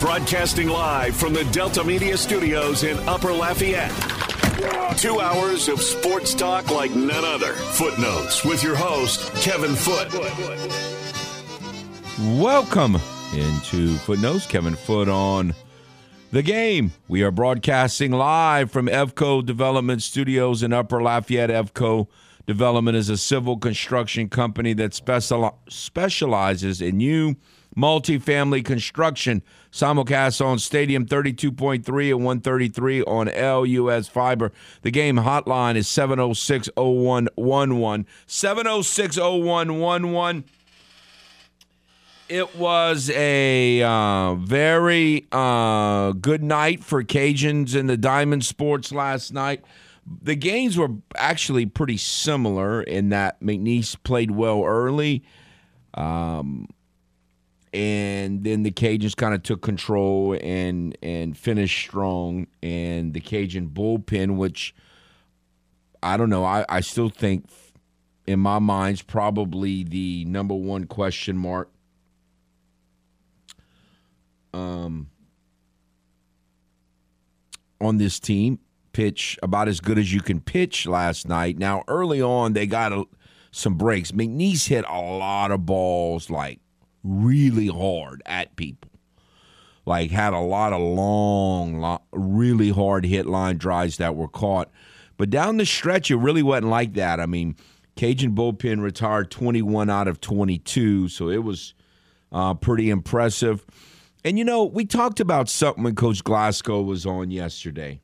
Broadcasting live from the Delta Media Studios in Upper Lafayette. Two hours of sports talk like none other. Footnotes with your host, Kevin Foot. Welcome into Footnotes. Kevin Foot on the game. We are broadcasting live from EVCO Development Studios in Upper Lafayette. EVCO Development is a civil construction company that specializes in new multifamily construction. Simulcast on Stadium 32.3 and 133 on LUS Fiber. The game hotline is 706 0111. 706 0111. It was a uh, very uh, good night for Cajuns in the Diamond Sports last night. The games were actually pretty similar in that McNeese played well early. Um, and then the Cajuns kind of took control and and finished strong. And the Cajun bullpen, which I don't know, I, I still think in my mind's probably the number one question mark um, on this team. Pitch about as good as you can pitch last night. Now, early on, they got a, some breaks. McNeese hit a lot of balls, like really hard at people. Like, had a lot of long, really hard hit line drives that were caught. But down the stretch, it really wasn't like that. I mean, Cajun bullpen retired 21 out of 22, so it was uh, pretty impressive. And you know, we talked about something when Coach Glasgow was on yesterday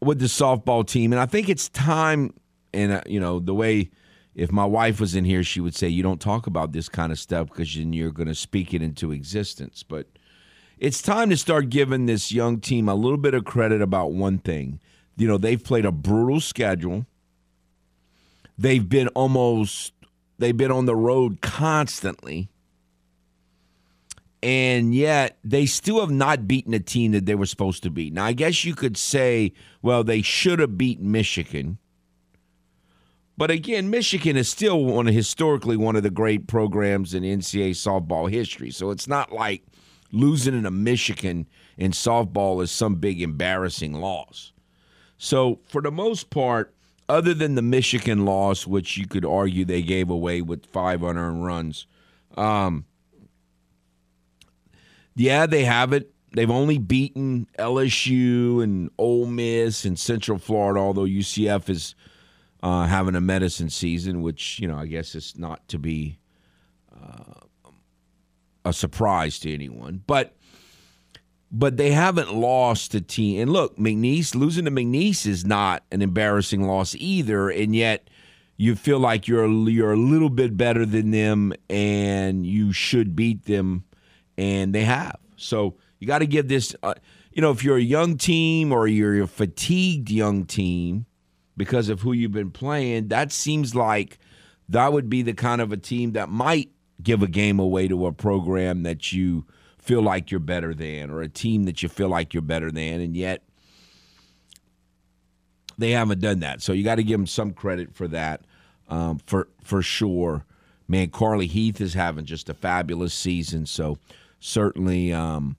with the softball team, and I think it's time. And uh, you know, the way if my wife was in here, she would say, "You don't talk about this kind of stuff because then you're going to speak it into existence." But it's time to start giving this young team a little bit of credit about one thing. You know, they've played a brutal schedule. They've been almost they've been on the road constantly and yet they still have not beaten a team that they were supposed to beat. Now, I guess you could say, well, they should have beaten Michigan. But again, Michigan is still one historically one of the great programs in NCAA softball history. So it's not like losing in a Michigan in softball is some big embarrassing loss. So for the most part, other than the Michigan loss, which you could argue they gave away with five unearned runs, um, yeah, they have it. They've only beaten LSU and Ole Miss and Central Florida, although UCF is uh, having a medicine season, which you know I guess is not to be uh, a surprise to anyone. But but they haven't lost a team. And look, McNeese losing to McNeese is not an embarrassing loss either, and yet you feel like you're you're a little bit better than them, and you should beat them and they have. So you got to give this, uh, you know, if you're a young team or you're a fatigued young team because of who you've been playing, that seems like that would be the kind of a team that might give a game away to a program that you feel like you're better than or a team that you feel like you're better than. And yet, they haven't done that. So you got to give them some credit for that, um, for for sure. Man, Carly Heath is having just a fabulous season. So certainly, um,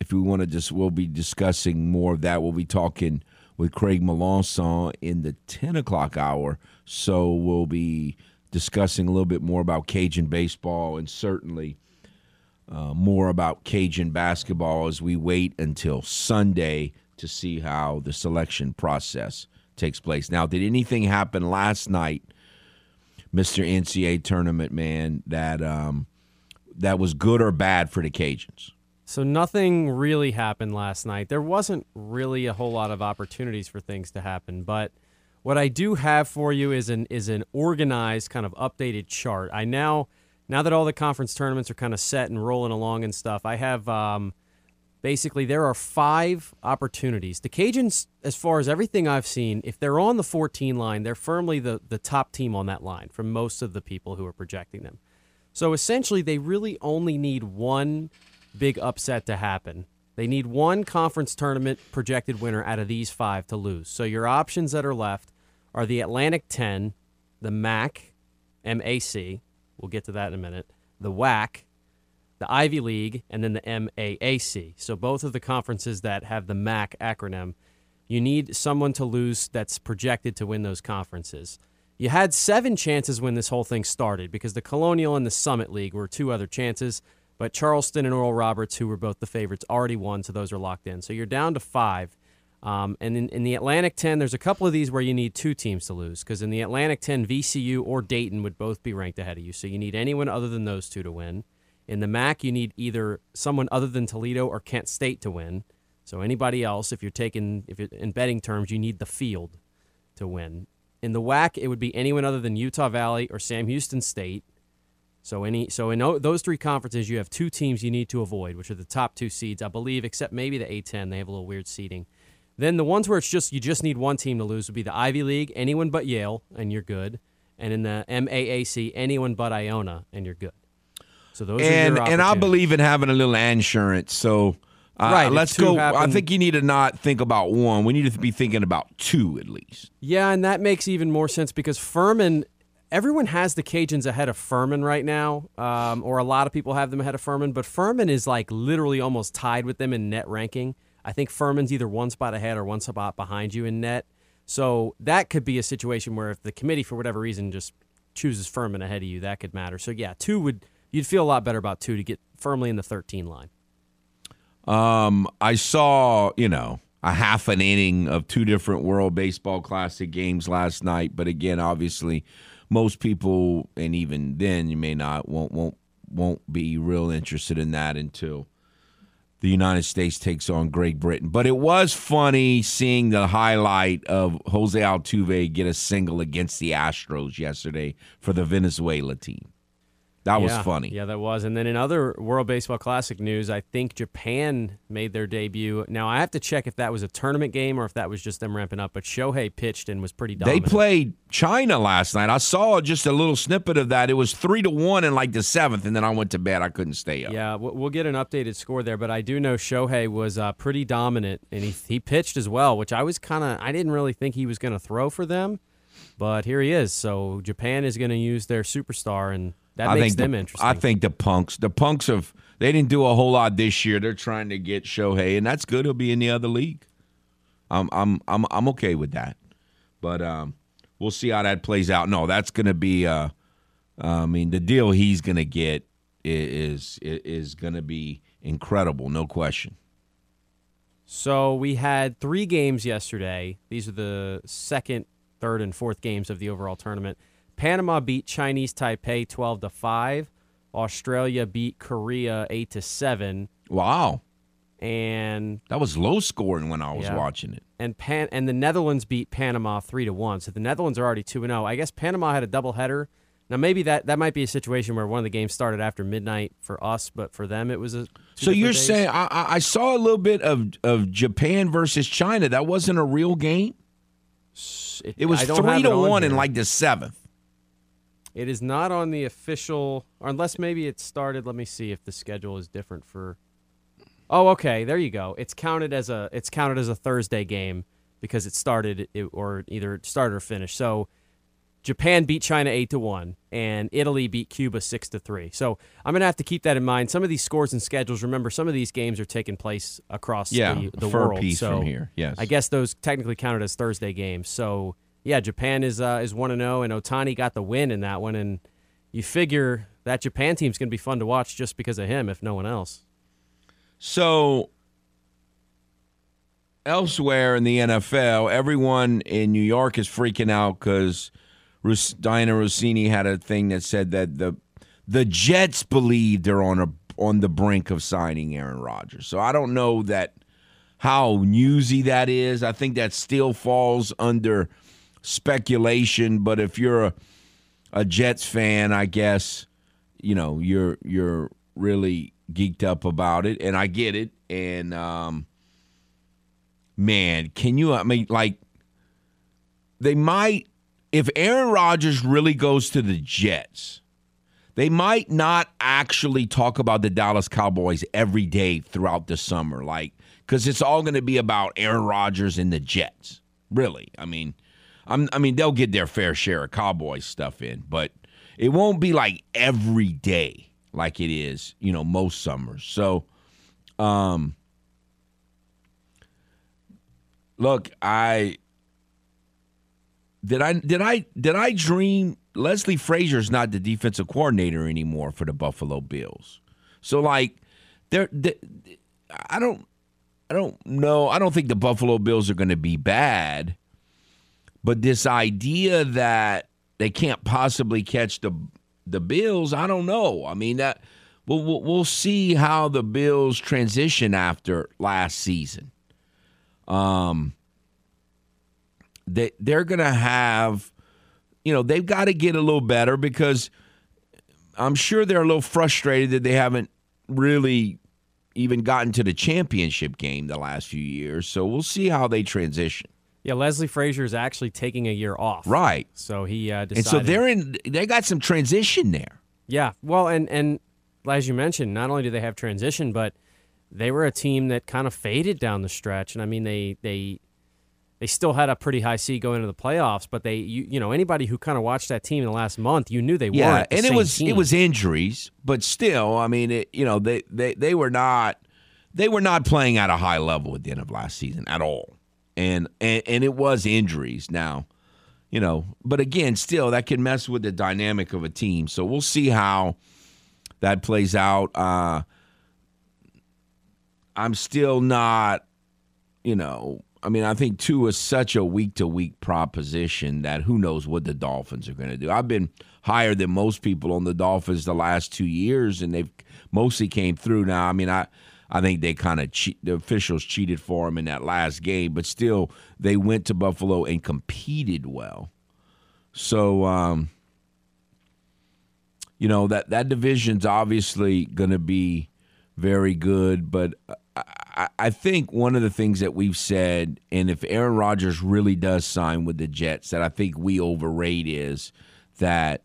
if we want to just, we'll be discussing more of that. We'll be talking with Craig Melanson in the 10 o'clock hour. So we'll be discussing a little bit more about Cajun baseball and certainly uh, more about Cajun basketball as we wait until Sunday to see how the selection process takes place. Now, did anything happen last night, Mr. NCAA tournament man, that um, that was good or bad for the Cajuns? So nothing really happened last night. There wasn't really a whole lot of opportunities for things to happen, but what I do have for you is an is an organized kind of updated chart. I now now that all the conference tournaments are kind of set and rolling along and stuff, I have um, basically there are five opportunities. The Cajuns, as far as everything I've seen, if they're on the 14 line, they're firmly the the top team on that line from most of the people who are projecting them. So essentially, they really only need one big upset to happen. They need one conference tournament projected winner out of these five to lose. So your options that are left are the Atlantic 10, the MAC, MAC, we'll get to that in a minute, the WAC, the Ivy League, and then the MAAC. So both of the conferences that have the MAC acronym, you need someone to lose that's projected to win those conferences. You had seven chances when this whole thing started because the Colonial and the Summit League were two other chances, but Charleston and Oral Roberts, who were both the favorites, already won, so those are locked in. So you're down to five. Um, and in, in the Atlantic 10, there's a couple of these where you need two teams to lose because in the Atlantic 10, VCU or Dayton would both be ranked ahead of you. So you need anyone other than those two to win. In the MAC, you need either someone other than Toledo or Kent State to win. So anybody else, if you're taking, if you're, in betting terms, you need the field to win. In the WAC, it would be anyone other than Utah Valley or Sam Houston State. So any, so in those three conferences, you have two teams you need to avoid, which are the top two seeds, I believe, except maybe the A10. They have a little weird seeding. Then the ones where it's just you just need one team to lose would be the Ivy League, anyone but Yale, and you're good. And in the MAAC, anyone but Iona, and you're good. So those and are and I believe in having a little insurance. So uh, right, let's go. Happen, I think you need to not think about one. We need to be thinking about two at least. Yeah, and that makes even more sense because Furman. Everyone has the Cajuns ahead of Furman right now, um, or a lot of people have them ahead of Furman. But Furman is like literally almost tied with them in net ranking. I think Furman's either one spot ahead or one spot behind you in net. So that could be a situation where if the committee, for whatever reason, just chooses Furman ahead of you, that could matter. So yeah, two would you'd feel a lot better about two to get firmly in the 13 line. Um, I saw you know a half an inning of two different World Baseball Classic games last night, but again, obviously, most people, and even then, you may not won't won't won't be real interested in that until the United States takes on Great Britain. But it was funny seeing the highlight of Jose Altuve get a single against the Astros yesterday for the Venezuela team. That yeah, was funny. Yeah, that was. And then in other World Baseball Classic news, I think Japan made their debut. Now I have to check if that was a tournament game or if that was just them ramping up. But Shohei pitched and was pretty dominant. They played China last night. I saw just a little snippet of that. It was three to one in like the seventh, and then I went to bed. I couldn't stay up. Yeah, we'll get an updated score there. But I do know Shohei was uh, pretty dominant, and he he pitched as well, which I was kind of I didn't really think he was going to throw for them. But here he is. So Japan is going to use their superstar and that I makes think them the, interesting. I think the punks, the punks of they didn't do a whole lot this year. They're trying to get Shohei, and that's good. He'll be in the other league. I'm I'm I'm I'm okay with that, but um, we'll see how that plays out. No, that's going to be. Uh, I mean, the deal he's going to get is is, is going to be incredible, no question. So we had three games yesterday. These are the second, third, and fourth games of the overall tournament. Panama beat Chinese Taipei 12 to 5. Australia beat Korea 8 to 7. Wow. And that was low scoring when I was yeah. watching it. And Pan and the Netherlands beat Panama 3 to 1. So the Netherlands are already 2 and 0. I guess Panama had a doubleheader. Now maybe that that might be a situation where one of the games started after midnight for us, but for them it was a. So you're days. saying I, I saw a little bit of of Japan versus China. That wasn't a real game. It, it was three to one here. in like the seventh. It is not on the official, or unless maybe it started. Let me see if the schedule is different for. Oh, okay. There you go. It's counted as a it's counted as a Thursday game because it started it, or either started or finished. So Japan beat China eight to one, and Italy beat Cuba six to three. So I'm gonna have to keep that in mind. Some of these scores and schedules. Remember, some of these games are taking place across yeah, the, the world. Piece so from here. Yes, I guess those technically counted as Thursday games. So yeah, Japan is uh, is one and zero, and Ohtani got the win in that one, and you figure that Japan team's going to be fun to watch just because of him, if no one else. So elsewhere in the NFL, everyone in New York is freaking out because Dianna Russini had a thing that said that the the Jets believe they're on a on the brink of signing Aaron Rodgers. So I don't know that how newsy that is. I think that still falls under speculation, but if you're a, a Jets fan, I guess you know you're you're really geeked up about it, and I get it. And um, man, can you? I mean, like they might if Aaron Rodgers really goes to the Jets. They might not actually talk about the Dallas Cowboys every day throughout the summer, like because it's all going to be about Aaron Rodgers and the Jets. Really, I mean, I'm, I mean, they'll get their fair share of Cowboys stuff in, but it won't be like every day. like it is, you know, most summers. So, um, look, I did I did I did I dream Leslie Frazier's not the defensive coordinator anymore for the Buffalo Bills. So like they're, they, I don't I don't know. I don't think the Buffalo Bills are going to be bad. But this idea that they can't possibly catch the the Bills, I don't know. I mean that we'll we'll see how the Bills transition after last season. Um, they they're gonna have, you know, they've got to get a little better because I'm sure they're a little frustrated that they haven't really even gotten to the championship game the last few years. So we'll see how they transition. Yeah, Leslie Frazier is actually taking a year off. Right. So he uh, decided. And so they're in. They got some transition there. Yeah. Well, and and as you mentioned, not only do they have transition, but they were a team that kind of faded down the stretch. And I mean, they they they still had a pretty high seed going into the playoffs, but they you, you know anybody who kind of watched that team in the last month, you knew they yeah, weren't. and it was team. it was injuries, but still, I mean, it, you know, they they they were not they were not playing at a high level at the end of last season at all, and and, and it was injuries now. You know, but again, still that can mess with the dynamic of a team. So we'll see how that plays out. Uh, I'm still not, you know, I mean, I think two is such a week to week proposition that who knows what the Dolphins are going to do. I've been higher than most people on the Dolphins the last two years, and they've mostly came through. Now, I mean, I. I think they kind of cheat. The officials cheated for him in that last game, but still, they went to Buffalo and competed well. So, um, you know that that division's obviously going to be very good, but I, I think one of the things that we've said, and if Aaron Rodgers really does sign with the Jets, that I think we overrate is that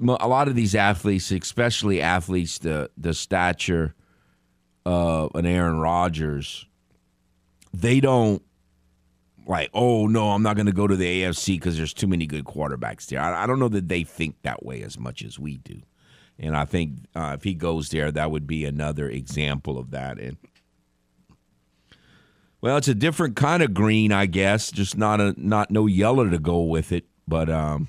a lot of these athletes, especially athletes the the stature of an Aaron Rodgers, they don't like, oh no, I'm not going to go to the AFC because there's too many good quarterbacks there. I, I, don't know that they think that way as much as we do, and I think uh, if he goes there, that would be another example of that. And well, it's a different kind of green, I guess, just not a not no yellow to go with it, but um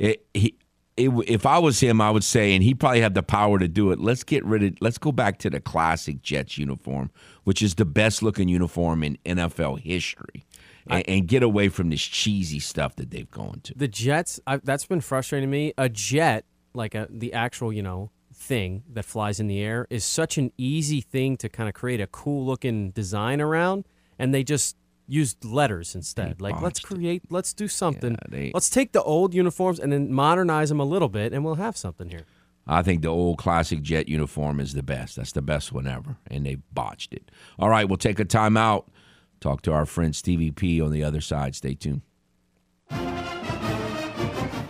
it, he, it, if I was him, I would say, and he probably had the power to do it. Let's get rid of. Let's go back to the classic Jets uniform, which is the best looking uniform in NFL history, and, and get away from this cheesy stuff that they've gone to. The Jets. I, that's been frustrating me. A jet, like a, the actual, you know, thing that flies in the air, is such an easy thing to kind of create a cool looking design around, and they just used letters instead. Like, let's create, let's do something. Yeah, they, let's take the old uniforms and then modernize them a little bit, and we'll have something here. I think the old classic jet uniform is the best. That's the best one ever, and they botched it. All right, we'll take a timeout. Talk to our friend Stevie P on the other side. Stay tuned.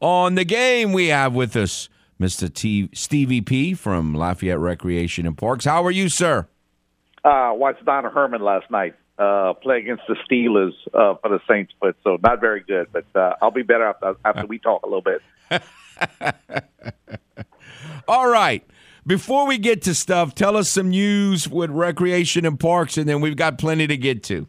on the game, we have with us Mr. T- Stevie P from Lafayette Recreation and Parks. How are you, sir? Uh, watched Donna Herman last night uh, play against the Steelers uh, for the Saints, but so not very good. But uh, I'll be better after, after we talk a little bit. All right. Before we get to stuff, tell us some news with Recreation and Parks, and then we've got plenty to get to.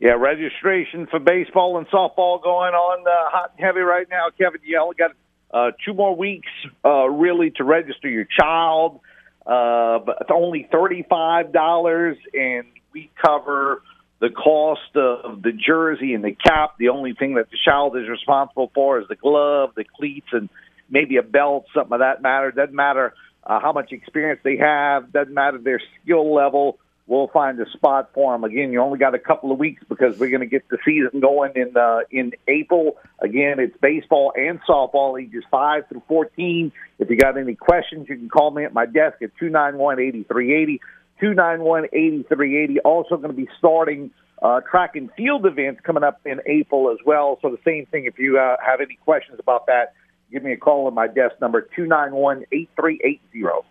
Yeah, registration for baseball and softball going on uh, hot and heavy right now. Kevin, you only got uh, two more weeks uh, really to register your child, uh, but it's only thirty-five dollars, and we cover the cost of the jersey and the cap. The only thing that the child is responsible for is the glove, the cleats, and maybe a belt, something of that matter. Doesn't matter uh, how much experience they have. Doesn't matter their skill level we'll find a spot for him. Again, you only got a couple of weeks because we're going to get the season going in uh, in April. Again, it's baseball and softball, ages five through fourteen. If you got any questions, you can call me at my desk at two nine one eighty three eighty. 291 8380. Also going to be starting uh, track and field events coming up in April as well. So the same thing. If you uh, have any questions about that, give me a call on my desk number 291 8380.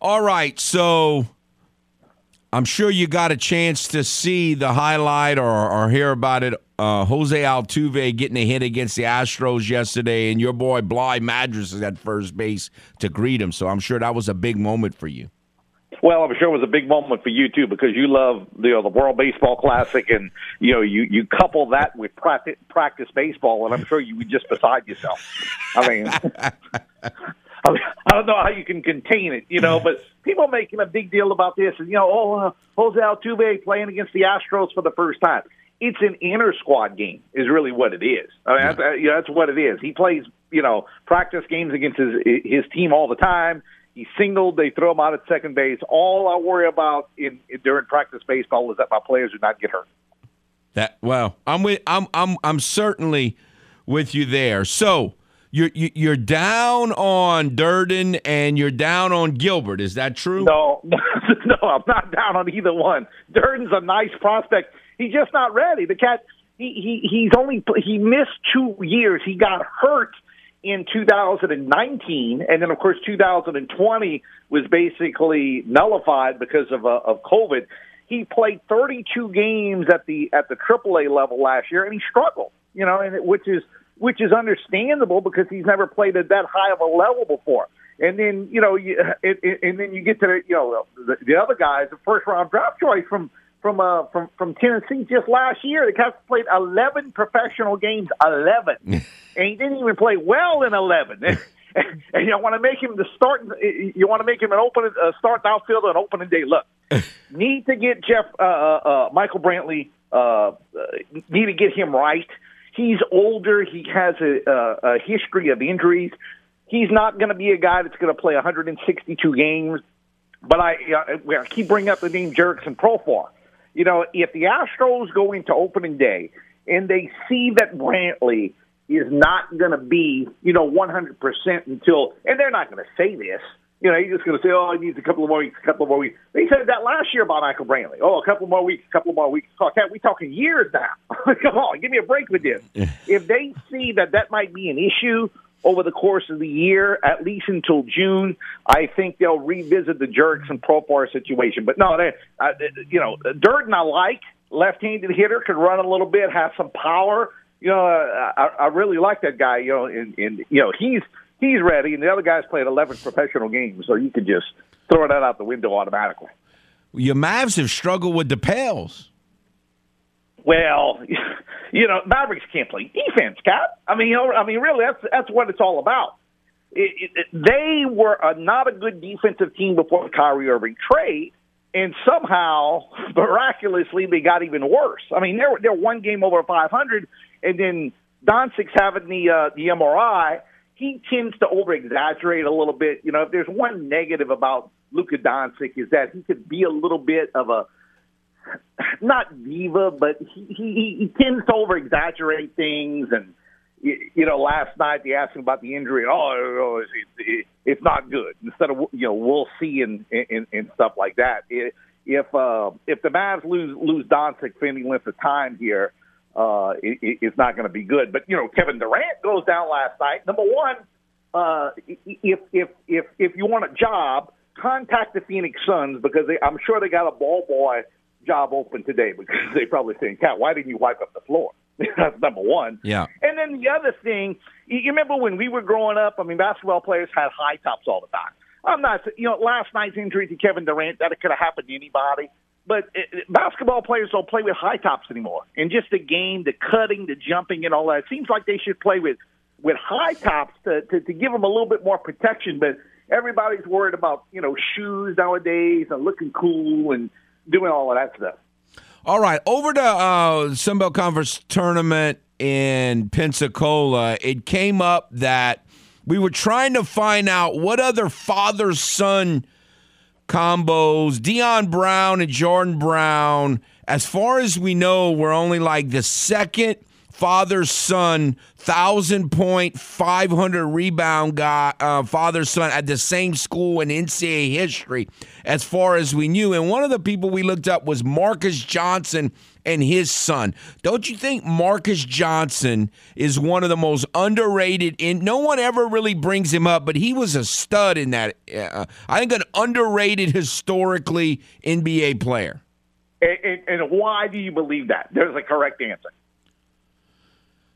All right. So I'm sure you got a chance to see the highlight or, or hear about it. Uh, Jose Altuve getting a hit against the Astros yesterday, and your boy Bly Madras is at first base to greet him. So I'm sure that was a big moment for you. Well, I'm sure it was a big moment for you too because you love you know the World Baseball Classic and you know you you couple that with practice, practice baseball and I'm sure you were just beside yourself. I mean, I don't know how you can contain it, you know, but people making a big deal about this and you know, oh, uh, Jose Altuve playing against the Astros for the first time. It's an inner squad game, is really what it is. I mean, that's, uh, you know, that's what it is. He plays, you know, practice games against his his team all the time He's singled. They throw him out at second base. All I worry about in, in during practice baseball is that my players do not get hurt. That well, I'm with I'm I'm I'm certainly with you there. So you're you're down on Dirden and you're down on Gilbert. Is that true? No, no, I'm not down on either one. Dirden's a nice prospect. He's just not ready. The cat he he he's only he missed two years. He got hurt in 2019, and then of course 2020 was basically nullified because of uh, of COVID. He played 32 games at the at the AAA level last year, and he struggled. You know, and it, which is which is understandable because he's never played at that high of a level before. And then you know, you, it, it, and then you get to the, you know the, the other guys, the first round draft choice from from uh from from Tennessee just last year. The Cats played 11 professional games, 11, and he didn't even play well in 11. and you want to make him the start. You want to make him an open uh, start outfielder on opening day. Look, need to get Jeff uh, uh, uh, Michael Brantley. Uh, uh, need to get him right. He's older. He has a, a, a history of injuries. He's not going to be a guy that's going to play 162 games. But I, uh, I keep bringing up the name Jurickson Profar you know, if the Astros go into opening day and they see that Brantley is not going to be, you know, 100% until, and they're not going to say this, you know, he's just going to say, oh, he needs a couple of more weeks, a couple of more weeks. They said that last year about Michael Brantley. Oh, a couple more weeks, a couple of more weeks. Oh, we talking years now. Come on, give me a break with this. if they see that that might be an issue over the course of the year, at least until June, I think they'll revisit the Jurickson Profar situation. But no, they, uh, you know, Dirden I like left-handed hitter, can run a little bit, have some power. You know, I, I really like that guy. You know, and, and you know he's he's ready, and the other guys played 11 professional games, so you could just throw that out the window automatically. Your Mavs have struggled with the Pels. Well, you know, Mavericks can't play defense, Cap. I mean, you know, I mean, really, that's that's what it's all about. It, it, they were a, not a good defensive team before the Kyrie Irving trade, and somehow, miraculously, they got even worse. I mean, they're they're one game over 500, and then Doncic's having the uh, the MRI. He tends to over exaggerate a little bit. You know, if there's one negative about Luka Doncic is that he could be a little bit of a not diva, but he he, he tends to over exaggerate things. And you you know, last night they asked him about the injury. Oh, it's, it's, it's not good. Instead of you know, we'll see and and, and stuff like that. If uh, if the Mavs lose lose Doncic for any length of time here, uh, it, it's not going to be good. But you know, Kevin Durant goes down last night. Number one, uh, if if if if you want a job, contact the Phoenix Suns because they, I'm sure they got a ball boy job open today because they probably saying, "Cat, why didn't you wipe up the floor?" That's number one. Yeah. And then the other thing, you remember when we were growing up? I mean, basketball players had high tops all the time. I'm not, you know, last night's injury to Kevin Durant that could have happened to anybody. But it, basketball players don't play with high tops anymore. And just the game, the cutting, the jumping, and all that. It seems like they should play with with high tops to, to to give them a little bit more protection. But everybody's worried about you know shoes nowadays and looking cool and doing all of that stuff. All right, over to uh, Sunbelt Conference tournament in Pensacola. It came up that we were trying to find out what other father son combos. Dion Brown and Jordan Brown, as far as we know, we're only like the second father son, thousand point, 500 rebound guy, uh, father son at the same school in NCAA history, as far as we knew. And one of the people we looked up was Marques Johnson and his son. Don't you think Marques Johnson is one of the most underrated? In no one ever really brings him up, but he was a stud in that. Uh, I think an underrated historically NBA player. And, and, and why do you believe that? There's a correct answer.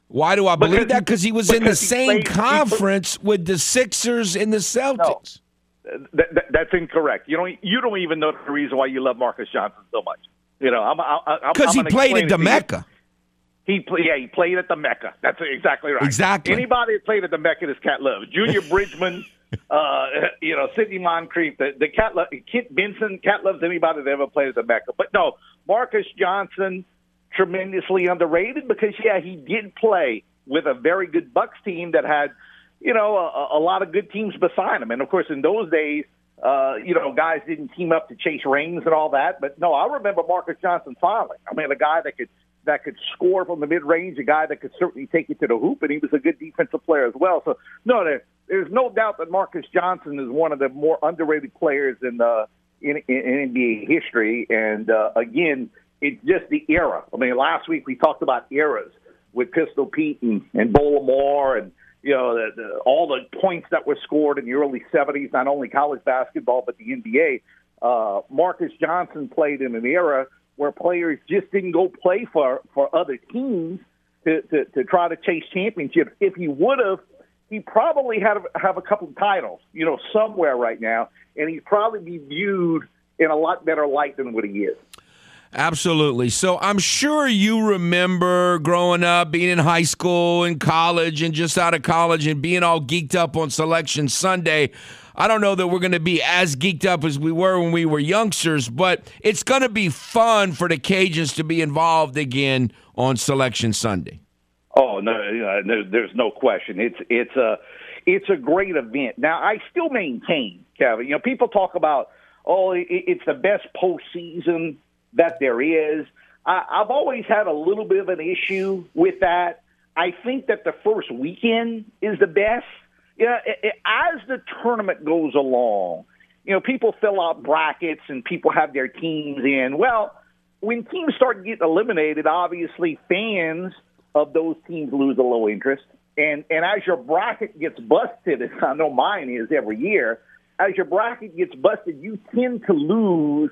Why do I believe Because that? Because he was in the same played- conference with the Sixers and the Celtics. That, that, that's incorrect. You don't. You don't even know the reason why you love Marques Johnson so much. You know, I'm I'm Because he played at the it to you. Mecca. He play, yeah, he played at the Mecca. That's exactly right. Exactly. Anybody that played at the Mecca, this cat loves. Junior Bridgeman, uh, you know, Sidney Moncrief, the, the cat, lo- Kent Benson, cat loves anybody that ever played at the Mecca. But no, Marques Johnson, tremendously underrated because yeah, he did play with a very good Bucks team that had, you know, a, a lot of good teams beside him. And of course, in those days, uh, you know, guys didn't team up to chase rings and all that. But no, I remember Marques Johnson filing. I mean, a guy that could that could score from the mid range, a guy that could certainly take it to the hoop, and he was a good defensive player as well. So no, there, there's no doubt that Marques Johnson is one of the more underrated players in uh, in, in, NBA history. And uh, again, it's just the era. I mean, last week we talked about eras with Pistol Pete and, and Moore and you know the, the, all the points that were scored in the early '70s, not only college basketball but the NBA. Uh, Marques Johnson played in an era where players just didn't go play for for other teams to to, to try to chase championships. If he would have, he probably had have a couple of titles, you know, somewhere right now, and he'd probably be viewed in a lot better light than what he is. Absolutely. So I'm sure you remember growing up, being in high school and college and just out of college and being all geeked up on Selection Sunday. I don't know that we're going to be as geeked up as we were when we were youngsters, but it's going to be fun for the Cajuns to be involved again on Selection Sunday. Oh no, no, there's no question. It's it's a it's a great event. Now I still maintain, Kevin. You know, people talk about oh, it's the best postseason that there is. I, I've always had a little bit of an issue with that. I think that the first weekend is the best. Yeah, it, it, as the tournament goes along, you know, people fill out brackets and people have their teams in. Well, when teams start getting eliminated, obviously fans of those teams lose a low interest. And and as your bracket gets busted, I know mine is every year, as your bracket gets busted, you tend to lose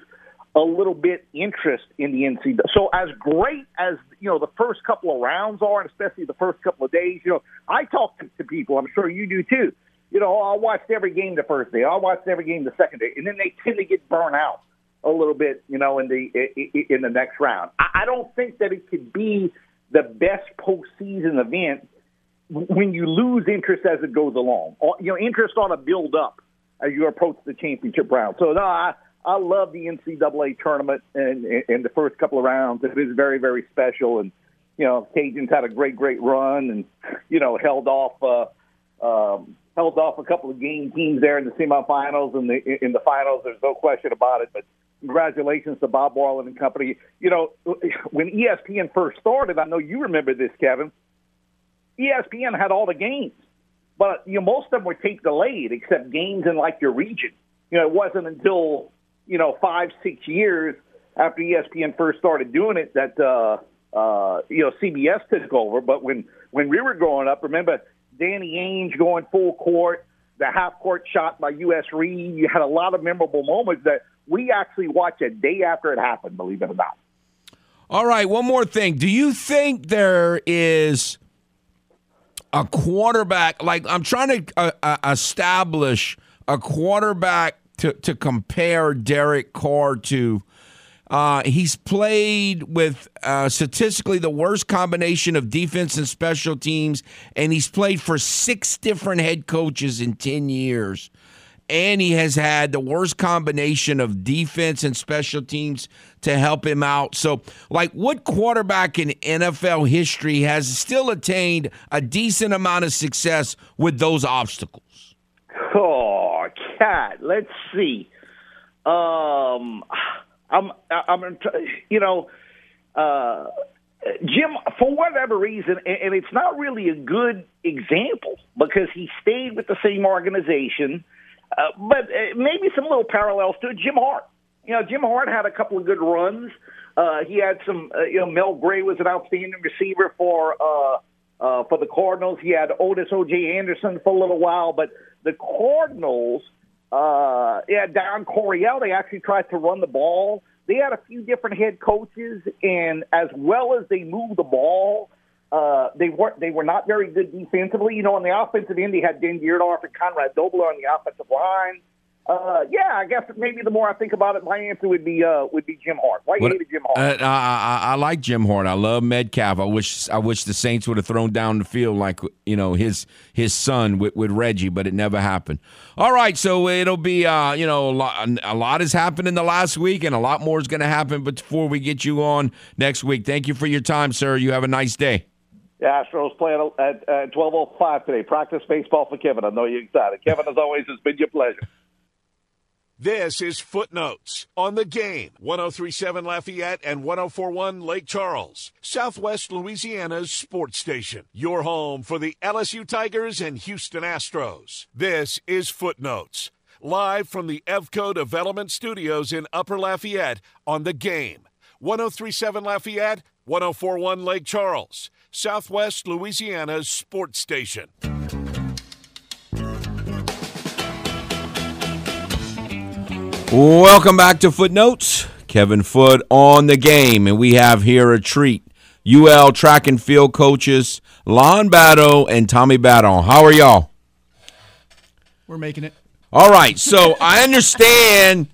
a little bit interest in the NCAA. So as great as you know the first couple of rounds are, and especially the first couple of days, you know, I talk to, to people. I'm sure you do too. You know, I watched every game the first day. I watched every game the second day, and then they tend to get burnt out a little bit. You know, in the in the next round. I don't think that it could be the best postseason event when you lose interest as it goes along. You know, interest ought to build up as you approach the championship round. So no, I I love the NCAA tournament and in the first couple of rounds. It is very very special, and you know, Cajuns had a great great run, and you know, held off. Uh, um, held off a couple of game teams there in the semifinals and the in the finals. There's no question about it. But congratulations to Bob Marlin and company. You know, when ESPN first started, I know you remember this, Kevin. ESPN had all the games, but you know most of them were tape delayed, except games in like your region. You know, it wasn't until you know five six years after ESPN first started doing it that uh, uh, you know CBS took over. But when when we were growing up, remember Danny Ainge going full court, the half court shot by U.S. Reed. You had a lot of memorable moments that we actually watched a day after it happened. Believe it or not. All right, one more thing. Do you think there is a quarterback? Like I'm trying to uh, uh, establish a quarterback to to compare Derek Carr to. Uh, he's played with uh, statistically the worst combination of defense and special teams, and he's played for six different head coaches in 10 years. And he has had the worst combination of defense and special teams to help him out. So, like, what quarterback in NFL history has still attained a decent amount of success with those obstacles? Oh, Let's see. Um, I'm, I'm, you know, uh, Jim, for whatever reason, and it's not really a good example because he stayed with the same organization, uh, but uh, maybe some little parallels to it. Jim Hart. You know, Jim Hart had a couple of good runs. Uh, he had some, uh, you know, Mel Gray was an outstanding receiver for uh, uh, for the Cardinals. He had Ottis O.J. Anderson for a little while, but the Cardinals, uh, yeah, Don Coryell, they actually tried to run the ball they had a few different head coaches, and as well as they moved the ball, uh, they weren't they were not very good defensively. You know, on the offensive end, they had Dan Dierdorf and Conrad Dobler on the offensive line. Uh, yeah, I guess maybe the more I think about it, my answer would be uh, would be Jim Hart. Why you hated Jim Hart? Uh, I, I, I like Jim Hart. I love Metcalf. I wish I wish the Saints would have thrown down the field like you know his his son with, with Reggie, but it never happened. All right, so it'll be uh, you know a lot, a lot has happened in the last week, and a lot more is going to happen before we get you on next week. Thank you for your time, sir. You have a nice day. The Astros playing at, at twelve oh five today. Practice baseball for Kevin. I know you're excited. Kevin, as always, it's been your pleasure. This is Footnotes on the game. 1037 Lafayette and 1041 Lake Charles, Southwest Louisiana's sports station. Your home for the LSU Tigers and Houston Astros. This is Footnotes, live from the EVCO Development Studios in Upper Lafayette on the game. 1037 Lafayette, 1041 Lake Charles, Southwest Louisiana's sports station. Welcome back to Footnotes. Kevin Foot on the game, and we have here a treat. UL track and field coaches Lon Badeaux and Tommy Badeaux. How are y'all? We're making it. All right. So I understand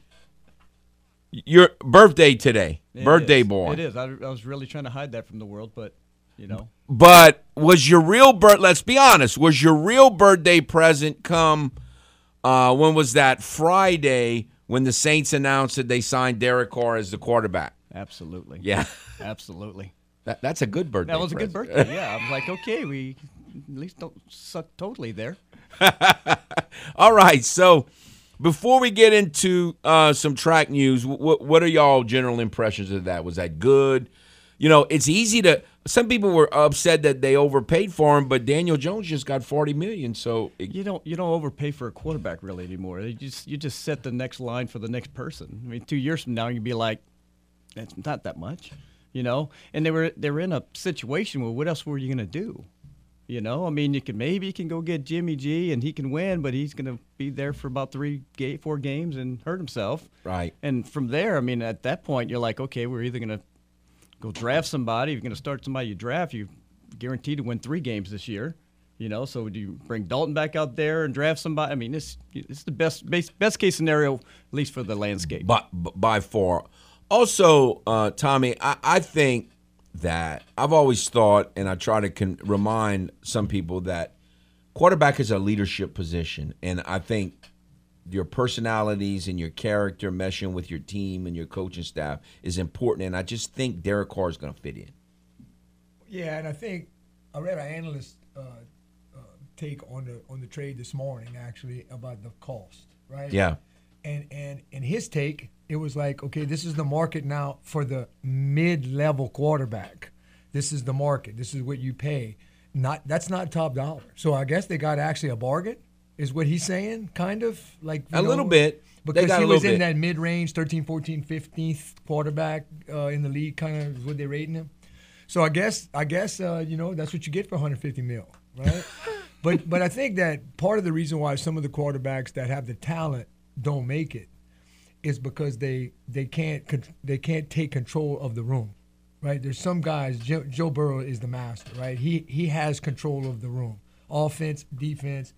your birthday today. It birthday is. boy. It is. I, I was really trying to hide that from the world, but you know. But was your real birth? Let's be honest. Was your real birthday present come? Uh, when was that? Friday when the Saints announced that they signed Derek Carr as the quarterback. Absolutely. Yeah. Absolutely. That, that's a good birthday. That was a good birthday. Yeah. I was like, okay, we at least don't suck totally there. All right. So before we get into uh, some track news, what what are y'all general impressions of that? Was that good? You know, it's easy to. Some people were upset that they overpaid for him, but Daniel Jones just got forty million. So it, You don't you don't overpay for a quarterback really anymore. You just you just set the next line for the next person. I mean, two years from now you'd be like, that's not that much, you know. And they were they were in a situation where what else were you gonna do? You know, I mean, you can maybe you can go get Jimmy G and he can win, but he's going to be there for about three, four games and hurt himself. Right. And from there, I mean, at that point, you're like, okay, we're either going to go draft somebody. If you're going to start somebody you draft, you're guaranteed to win three games this year. You know, so do you bring Dalton back out there and draft somebody? I mean, this it's the best best, best case scenario, at least for the landscape. by, by far. Also, uh, Tommy, I, I think that I've always thought, and I try to con- remind some people that quarterback is a leadership position, and I think your personalities and your character meshing with your team and your coaching staff is important. And I just think Derek Carr is going to fit in. Yeah, and I think I read an analyst uh, uh, take on the on the trade this morning actually about the cost, right? Yeah. And and in his take, it was like, okay, this is the market now for the mid-level quarterback. This is the market. This is what you pay. Not that's not top dollar. So I guess they got actually a bargain, is what he's saying, kind of like A know, little bit. Because he was in bit. that mid-range 13 14 15th quarterback uh, in the league kind of is what they're rating him. So i guess i guess uh, you know that's what you get for 150 mil right? But but i think that part of the reason why some of the quarterbacks that have the talent don't make it is because they they can't they can't take control of the room right? There's some guys joe, joe burrow is the master right? He he has control of the room. Offense defense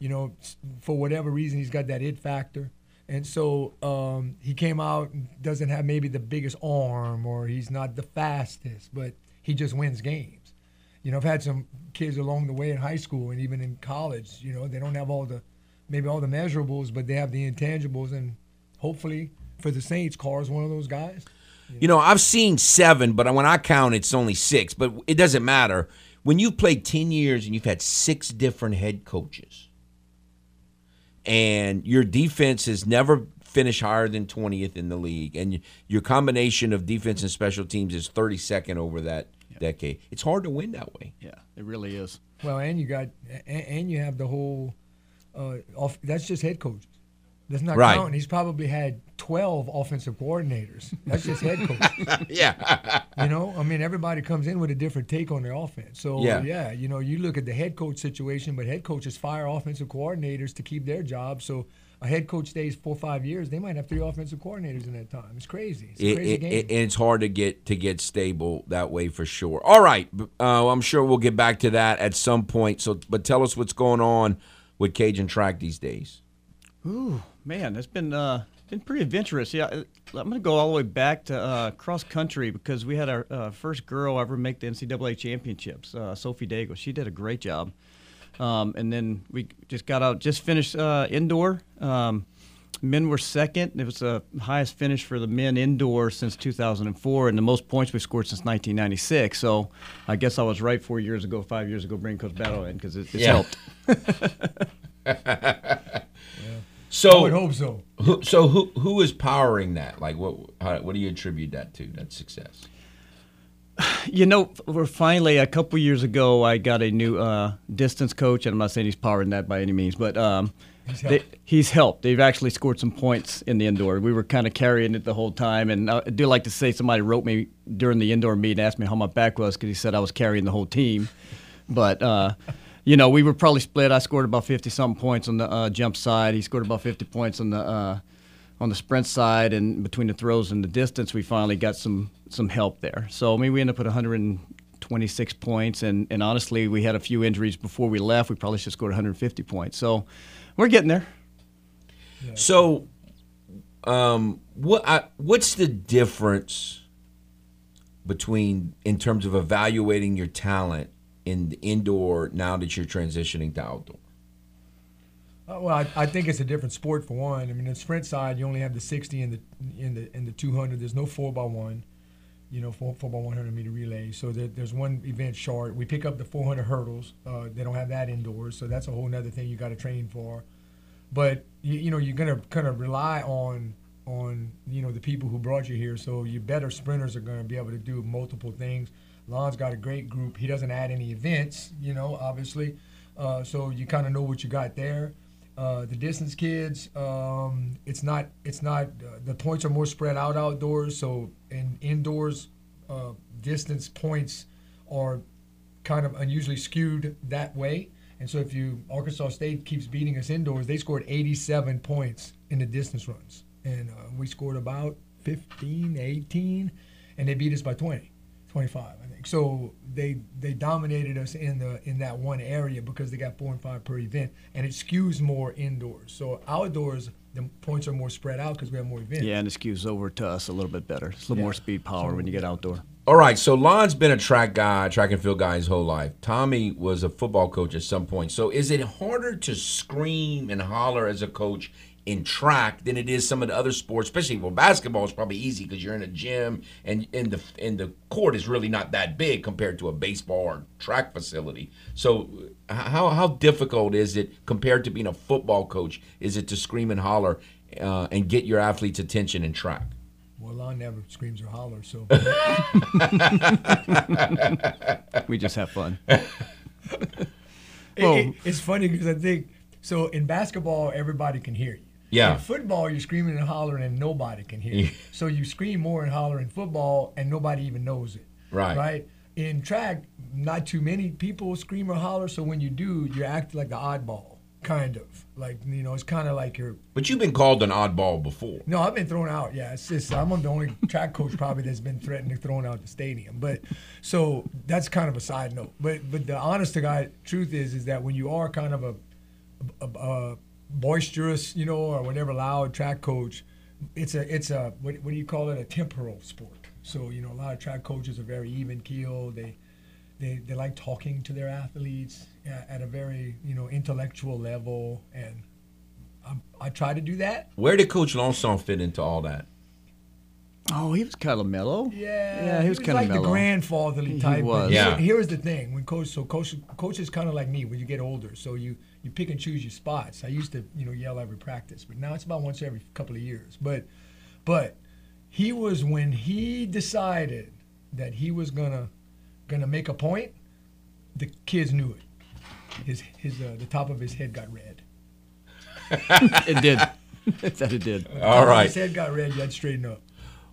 you know, for whatever reason, he's got that it factor. And so um, he came out and doesn't have maybe the biggest arm or he's not the fastest, but he just wins games. You know, I've had some kids along the way in high school and even in college, you know, they don't have all the, maybe all the measurables, but they have the intangibles. And hopefully for the Saints, Carr Carr's one of those guys. You know, I've seen seven, but when I count, it's only six. But it doesn't matter. When you've played 10 years and you've had six different head coaches, and your defense has never finished higher than 20th in the league, and your combination of defense and special teams is 32nd over that decade. It's hard to win that way. Yeah, it really is. Well, and you got and, and you have the whole. Uh, off, that's just head coaches. That's not Right. counting. He's probably had twelve offensive coordinators. That's just head coaches. yeah. you know, I mean, everybody comes in with a different take on their offense. So Yeah. yeah. you know, you look at the head coach situation, but head coaches fire offensive coordinators to keep their job. So a head coach stays four or five years, they might have three offensive coordinators in that time. It's crazy. It's a It, crazy it, game. it- it's hard to get to get stable that way for sure. All right, uh, I'm sure we'll get back to that at some point. So, but tell us what's going on with Cajun track these days. Ooh, man, it's been uh, been pretty adventurous. Yeah, uh, I'm gonna go all the way back to uh, cross country because we had our uh, first girl ever make the NCAA championships, uh, Sophie Dago. She did a great job. Um, and then we just got out, just finished uh, indoor. Um, men were second. It was the highest finish for the men indoor since 2004, and the most points we've scored since 1996. So I guess I was right four years ago, five years ago, bringing Coach Battle in because it, it's Yeah. helped. So, I would hope so. Who, so who who is powering that? Like, what how, what do you attribute that to? That success? You know, we're finally a couple years ago. I got a new uh, distance coach, and I'm not saying he's powering that by any means, but um, He's they- helped. he's helped. They've actually scored some points in the indoor. We were kind of carrying it the whole time, and I do like to say somebody wrote me during the indoor meet and asked me how my back was because he said I was carrying the whole team. But uh, you know, we were probably split. I scored about 50 something points on the uh, jump side. He scored about 50 points on the uh, on the sprint side, and between the throws and the distance, we finally got some some help there. So I mean, we ended up at 126 points, and and honestly, we had a few injuries before we left. We probably should have scored 150 points. So we're getting there. So, um, what I, what's the difference between in terms of evaluating your talent in indoor now that you're transitioning to outdoor? Uh, well, I, I think it's a different sport for one. I mean, the sprint side, you only have the 60 and the in the in the 200. There's no four by one, you know, four, four by 100 meter relay. So there, there's one event short. We pick up the 400 hurdles. Uh, they don't have that indoors, so that's a whole other thing you got to train for. But you, you know, you're gonna kind of rely on on you know the people who brought you here. So your better sprinters are gonna be able to do multiple things. Lon's got a great group. He doesn't add any events, you know, obviously. Uh, so you kind of know what you got there. Uh, the distance kids, um, it's not, it's not. Uh, the points are more spread out outdoors. So in indoors, uh, distance points are kind of unusually skewed that way. And so if you Arkansas State keeps beating us indoors, they scored 87 points in the distance runs, and uh, we scored about 15, 18, and they beat us by 20, 25, I think. So they they dominated us in the in that one area because they got four and five per event, and it skews more indoors. So outdoors, the points are more spread out because we have more events. Yeah, and it skews over to us a little bit better. It's a little more speed power when you get outdoor. All right, so Lon's been a track guy, track and field guy his whole life. Tommy was a football coach at some point. So is it harder to scream and holler as a coach in track than it is some of the other sports? Especially well, basketball is probably easy because you're in a gym and and the and the court is really not that big compared to a baseball or track facility. So how how difficult is it compared to being a football coach? Is it to scream and holler uh, and get your athletes' attention in track? Well, Lon never screams or hollers, so We just have fun. It- it- it's funny because I think so. In basketball, everybody can hear you. Yeah. In football, you're screaming and hollering, and nobody can hear you. so you scream more and holler in football, and nobody even knows it. Right. Right. In track, not too many people scream or holler. So when you do, you act like the oddball, kind of like you know. It's kind of like you're. But you've been called an oddball before. No, I've been thrown out. Yeah, it's just I'm the only track coach probably that's been threatened to thrown out the stadium. But so that's kind of a side note. But but the honest to God truth is is that when you are kind of a, a, a boisterous, you know, or whatever loud track coach, it's a it's a what, what do you call it? A temporal sport. So you know, a lot of track coaches are very even keel. They they, they like talking to their athletes at at a very you know intellectual level, and I, I try to do that. Where did Coach Longson fit into all that? Oh, he was kind of mellow. Yeah, yeah, he was, kind like of mellow. the grandfatherly type. He was. here- Yeah. Here's the thing: when coach, so coach, coach is kind of like me. When you get older, so you you pick and choose your spots. I used to, you know, yell every practice, but now it's about once every couple of years. But, but he was when he decided that he was gonna gonna make a point. The kids knew it. His his uh, the top of his head got red. it did. that it did. All Top of right. His head got red. You had to straighten up.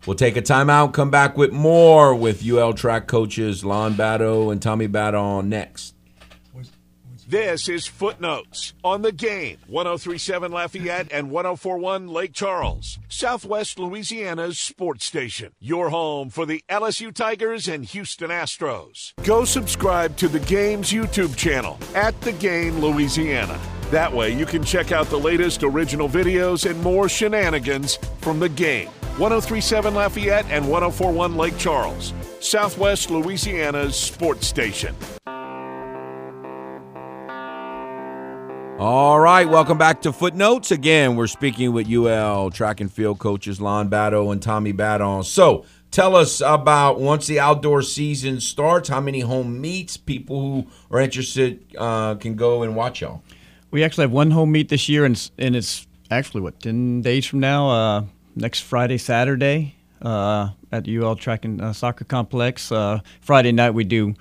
We'll take a timeout, come back with more with UL track coaches Lon Badeaux and Tommy Badeaux next. This is Footnotes on the game. 1037 Lafayette and 1041 Lake Charles, Southwest Louisiana's sports station. Your home for the LSU Tigers and Houston Astros. Go subscribe to the game's YouTube channel at The Game Louisiana. That way you can check out the latest original videos and more shenanigans from the game. 1037 Lafayette and 1041 Lake Charles, Southwest Louisiana's sports station. All right, welcome back to Footnotes. Again, we're speaking with UL track and field coaches Lon Badeaux and Tommy Badeaux. So, tell us about once the outdoor season starts, how many home meets people who are interested uh, can go and watch y'all. We actually have one home meet this year, and and it's actually what ten days from now. Uh, next Friday, Saturday, uh, at the UL Track and uh, Soccer Complex. Uh, Friday night we do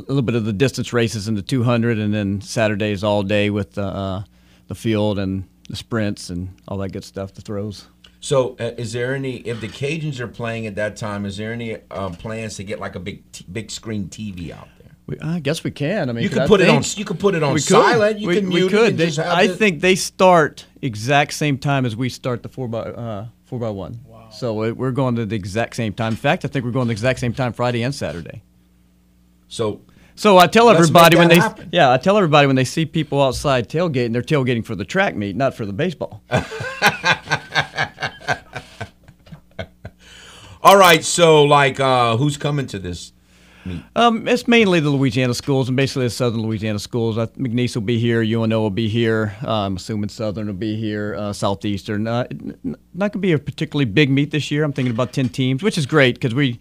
a little bit of the distance races in the 200, and then Saturdays all day with uh, the field and the sprints and all that good stuff, the throws. So, uh, is there any if the Cajuns are playing at that time? Is there any uh, plans to get like a big t- big screen TV out there? We, I guess we can. I mean, You 'cause could I put it on. You could put it on we could. silent. You we, can we mute could. They- I the- think they start exact same time as we start the four by uh, four by one. Wow. So we're going to the exact same time. In fact, I think we're going the exact same time Friday and Saturday. So. So I tell everybody when they happen. yeah I tell everybody when they see people outside tailgating, they're tailgating for the track meet, not for the baseball. All right. So, like, uh, who's coming to this? Um, it's mainly the Louisiana schools and basically the Southern Louisiana schools. Uh, McNeese will be here, UNO will be here. Uh, I'm assuming Southern will be here, uh, Southeastern. Uh, not going to be a particularly big meet this year. I'm thinking about 10 teams, which is great because we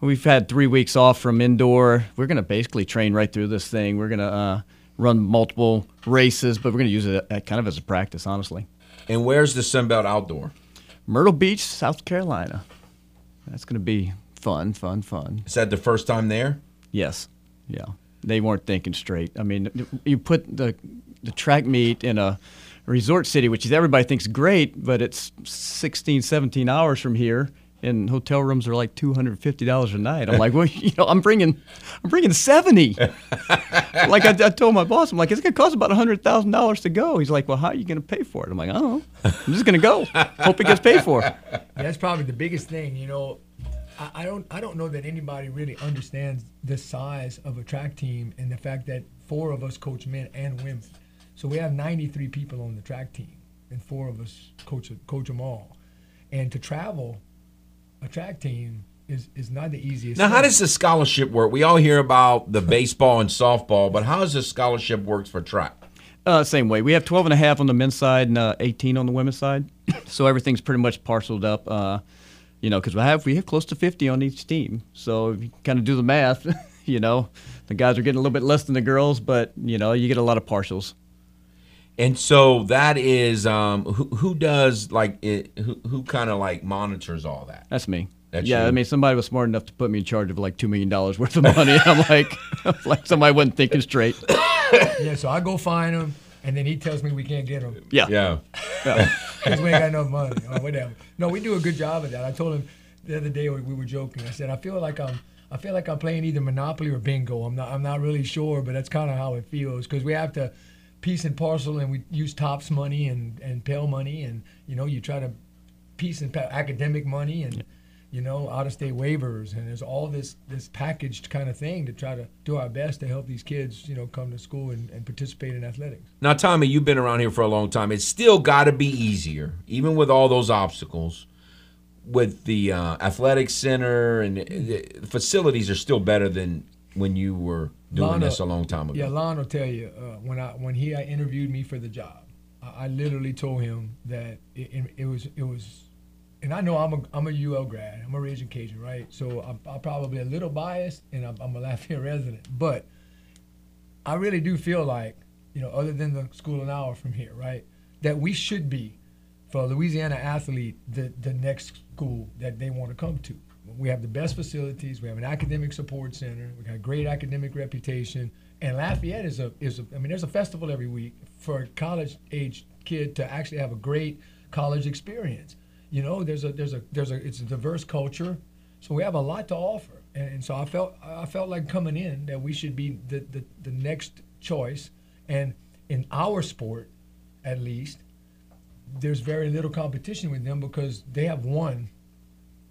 we've had three weeks off from indoor. We're going to basically train right through this thing. We're going to uh, run multiple races, but we're going to use it uh, kind of as a practice, honestly. And where's the Sunbelt Outdoor? Myrtle Beach, South Carolina. That's going to be fun, fun, fun. Is that the first time there? Yes. Yeah. They weren't thinking straight. I mean, you put the the track meet in a resort city, which is everybody thinks great, but it's 16, 17 hours from here, and hotel rooms are like two hundred and fifty dollars a night. I'm like, well, you know, I'm bringing, I'm bringing seventy. like I, I told my boss, I'm like, it's gonna cost about hundred thousand dollars to go. He's like, well, how are you gonna pay for it? I'm like, I don't know. I'm just gonna go. Hope it gets paid for. That's probably the biggest thing. You know, I, I don't I don't know that anybody really understands the size of a track team and the fact that four of us coach men and women. So we have 93 people on the track team, and four of us coach coach them all. And to travel a track team is is not the easiest. Now, how does the scholarship work? We all hear about the baseball and softball, but how does the scholarship works for track? Uh, same way. We have 12 and a half on the men's side and uh, 18 on the women's side. so everything's pretty much parceled up. Uh, you know, because we have we have close to 50 on each team. So if you kind of do the math, you know, the guys are getting a little bit less than the girls, but you know, you get a lot of partials. And so that is um, who, who does like it, who, who kind of like monitors all that? That's me. That's yeah, you. I mean, somebody was smart enough to put me in charge of like two million dollars worth of money. I'm like, like somebody wasn't thinking straight. Yeah, so I go find him, and then he tells me we can't get him. Yeah, Yeah. because we ain't got enough money or whatever. No, we do a good job of that. I told him the other day we we were joking. I said I feel like I'm I feel like I'm playing either Monopoly or Bingo. I'm not I'm not really sure, but that's kind of how it feels because we have to piece and parcel, and we use tops money and and Pell money, and you know you try to piece and pa- academic money and. You know, out of state waivers, and there's all this this packaged kind of thing to try to do our best to help these kids, you know, come to school and, and participate in athletics. Now, Tommy, you've been around here for a long time. It's still got to be easier, even with all those obstacles. With the uh, athletic center and the facilities are still better than when you were doing this a long time ago. Yeah, Lon will tell you uh, when I when he uh, interviewed me for the job, I, I literally told him that it, it, it was it was and I know I'm a I'm a UL grad. I'm a Raging Cajun, right? So I'm, I'm probably a little biased, and I'm, I'm a Lafayette resident. But I really do feel like, you know, other than the school an hour from here, right, that we should be, for a Louisiana athlete, the the next school that they want to come to. We have the best facilities. We have an academic support center. We got a great academic reputation. And Lafayette is a is a, I mean, there's a festival every week for a college age kid to actually have a great college experience. You know, there's a there's a there's a it's a diverse culture, so we have a lot to offer. And, and so I felt I felt like coming in that we should be the, the the next choice. And in our sport, at least, there's very little competition with them because they have one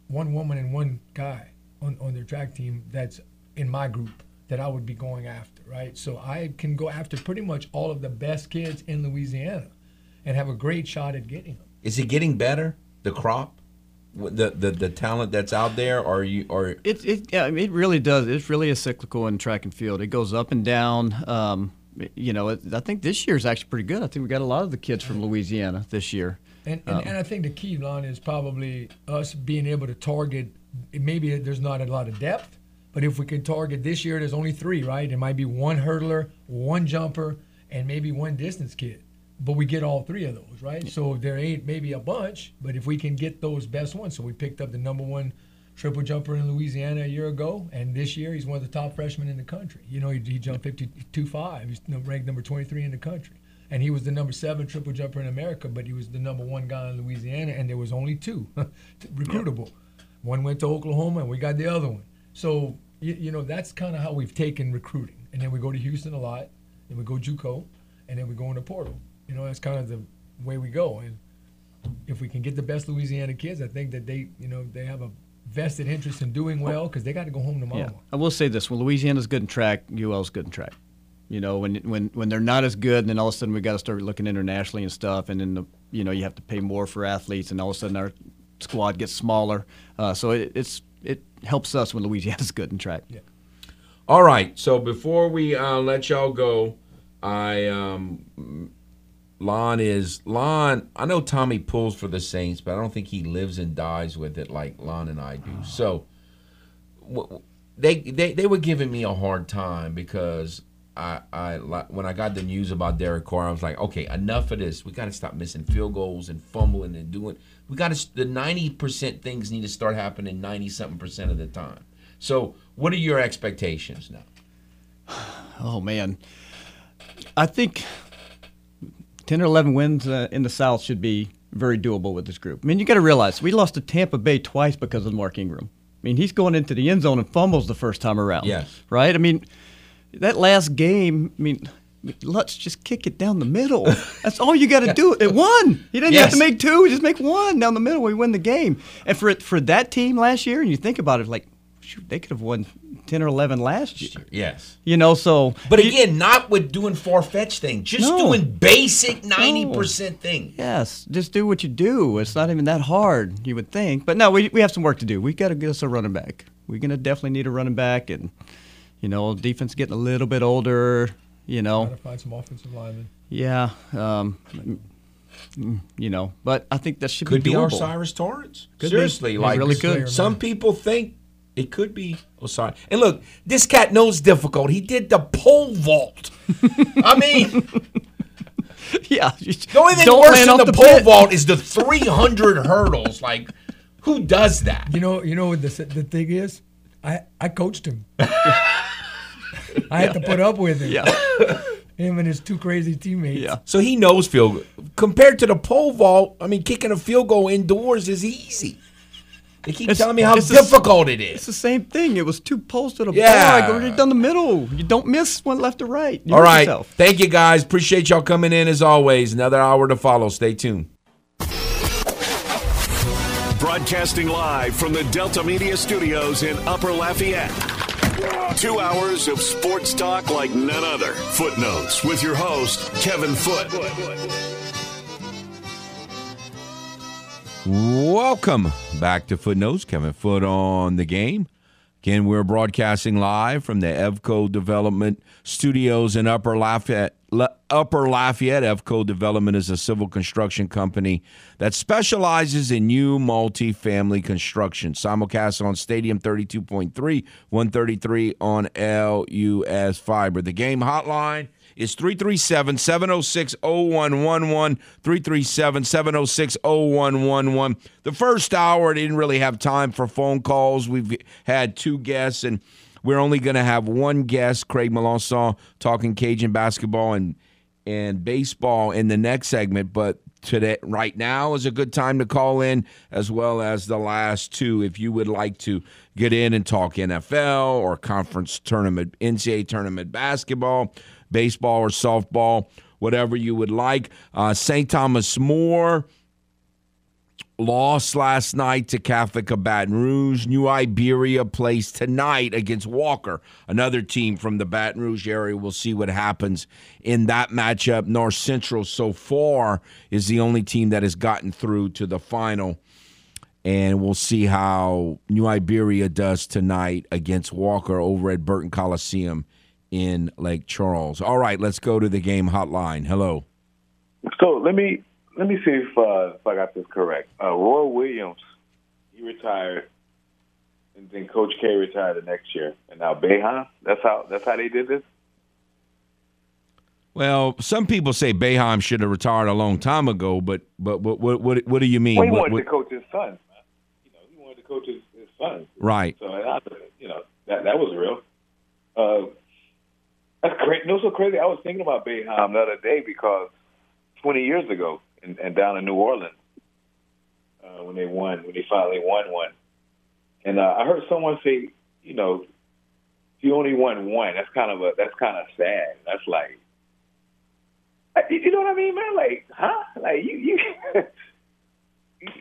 one woman and one guy on, on their track team that's in my group that I would be going after, right? So I can go after pretty much all of the best kids in Louisiana and have a great shot at getting them. Is it getting better? The crop, the the, the talent that's out there, or you or It it yeah, I mean, it really does. It's really a cyclical in track and field. It goes up and down. Um, you know, it, I think this year is actually pretty good. I think we got a lot of the kids from Louisiana this year. And, and, uh-huh. and I think the key, Lon, is probably us being able to target. Maybe there's not a lot of depth, but if we can target this year, there's only three, right? It might be one hurdler, one jumper, and maybe one distance kid. But we get all three of those, right? So there ain't maybe a bunch, but if we can get those best ones, so we picked up the number one triple jumper in Louisiana a year ago, and this year he's one of the top freshmen in the country. You know, he, he jumped 52.5. He's ranked number 23 in the country and he was the number seven triple jumper in America, but he was the number one guy in Louisiana, and there was only two recruitable. One went to Oklahoma, and we got the other one. So you, you know that's kind of how we've taken recruiting, and then we go to Houston a lot, and we go JUCO, and then we go into portal. You know that's kind of the way we go, and if we can get the best Louisiana kids, I think that they you know they have a vested interest in doing well because they got to go home to mama. Yeah, I will say this: when Louisiana's good in track, UL's good in track. You know, when when when they're not as good, and then all of a sudden we got to start looking internationally and stuff, and then the you know you have to pay more for athletes, and all of a sudden our squad gets smaller. Uh, so it, it's it helps us when Louisiana's good in track. Yeah. All right. So before we uh, let y'all go, I um, Lon is Lon. I know Tommy pulls for the Saints, but I don't think he lives and dies with it like Lon and I do. So w- they they they were giving me a hard time because I I when I got the news about Derek Carr, I was like, okay, enough of this. We got to stop missing field goals and fumbling and doing. We got to the ninety percent things need to start happening ninety something percent of the time. So, what are your expectations now? Oh man, I think ten or eleven wins uh, in the South should be very doable with this group. I mean, you got to realize we lost to Tampa Bay twice because of Mark Ingram. I mean, he's going into the end zone and fumbles the first time around. Yes. Right. I mean, that last game. I mean. Let's just kick it down the middle. That's all you got to do. It won. You didn't have to make two. Just make one down the middle. We win the game. And for for that team last year, and you think about it, like, shoot, they could have won ten or eleven last year. Yes. You know, so But you- again, not with doing far fetched things, just No. doing basic 90% things. Yes, just do what you do. It's not even that hard, you would think. But no, we, we have some work to do. We got to get us a running back. We're gonna definitely need a running back, and you know, defense getting a little bit older. You Got know, to find some offensive linemen. yeah, um, you know, but I think that should Could be be doable. Osiris Torrance. Could. Seriously, It like really could. Some people think it could be Osiris. And look, this cat knows difficult. He did the pole vault. I mean, yeah, the only thing don't worse than the, the pole vault is the 300 hurdles. Like, who does that? You know, you know what the the thing is? I I coached him. I had to put up with him. Yeah, Him and his two crazy teammates. yeah. So he knows field goal. Compared to the pole vault, I mean, kicking a field goal indoors is easy. They keep It's- telling me how it's the s- difficult it It's is. the same thing. It was two poles to the Yeah. bar. Go right down the middle. You don't miss one left or right. You All hurt right. yourself. Thank you, guys. Appreciate y'all coming in as always. Another hour to follow. Stay tuned. Broadcasting live from the Delta Media Studios in Upper Lafayette. Two hours of sports talk like none other. Footnotes with your host, Kevin Foot. Welcome back to Footnotes. Kevin Foot on the game. Again, we're broadcasting live from the Evco Development Studios in Upper Lafayette. Upper Lafayette Evco Development is a civil construction company that specializes in new multi-family construction. Simulcast on Stadium 32.3, 133 on LUS Fiber. The game hotline is 337 706 0111. 337 706 0111. The first hour, didn't really have time for phone calls. We've had two guests, and we're only going to have one guest, Craig Melanson, talking Cajun basketball and, and baseball in the next segment. But today, right now, is a good time to call in, as well as the last two. If you would like to get in and talk NFL or conference tournament, NCAA tournament basketball baseball or softball, whatever you would like. Uh, St. Thomas More lost last night to Catholic of Baton Rouge. New Iberia plays tonight against Walker, another team from the Baton Rouge area. We'll see what happens in that matchup. North Central so far is the only team that has gotten through to the final. And we'll see how New Iberia does tonight against Walker over at Burton Coliseum in Lake Charles. All right, let's go to the game hotline. Hello. So let me let me see if uh, if I got this correct. Uh, Roy Williams, he retired, and then Coach K retired the next year, and now Boeheim. That's how that's how they did this. Well, some people say Boeheim should have retired a long time ago, but but what what what, what do you mean? Well, he wanted what, to coach his son. Man. You know, he wanted to coach his, his son. Right. So you know that that was real. Uh, that's. You know, so crazy. I was thinking about Boeheim the other day because 20 years ago, and, and down in New Orleans, uh, when they won, when they finally won one, and uh, I heard someone say, you know, you only won one. That's kind of a that's kind of sad. That's like, you know what I mean, man? Like, huh? Like you you.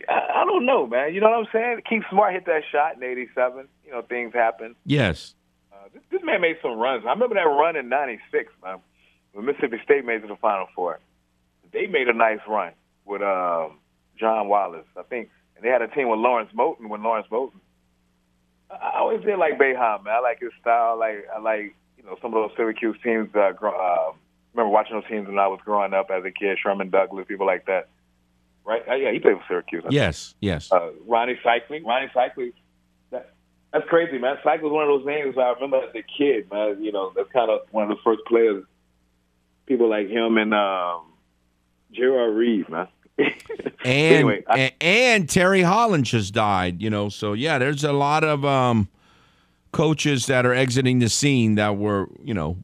I, I don't know, man. You know what I'm saying? Keith Smart hit that shot in '87. You know, things happen. Yes. Uh, this, this man made some runs. I remember that run in '96, man, when Mississippi State made it to the Final Four. They made a nice run with um, John Wallace, I think, and they had a team with Lawrence Moten. When Lawrence Moten, I, always did like Boeheim, man. I like his style. I like I like you know some of those Syracuse teams. Uh, gr- uh, remember watching those teams when I was growing up as a kid. Sherman Douglas, people like that. Right? Uh, yeah, he played for Syracuse. I think. Yes. Yes. Uh, Rony Seikaly. Rony Seikaly. That, that's crazy, man. Seikaly was one of those names I remember as a kid, man. You know, that's kind of one of the first players. People like him and um, Gerard Reed, man. and, anyway, I, and and Terry Holland just died. You know, so yeah, there's a lot of um, coaches that are exiting the scene that were you know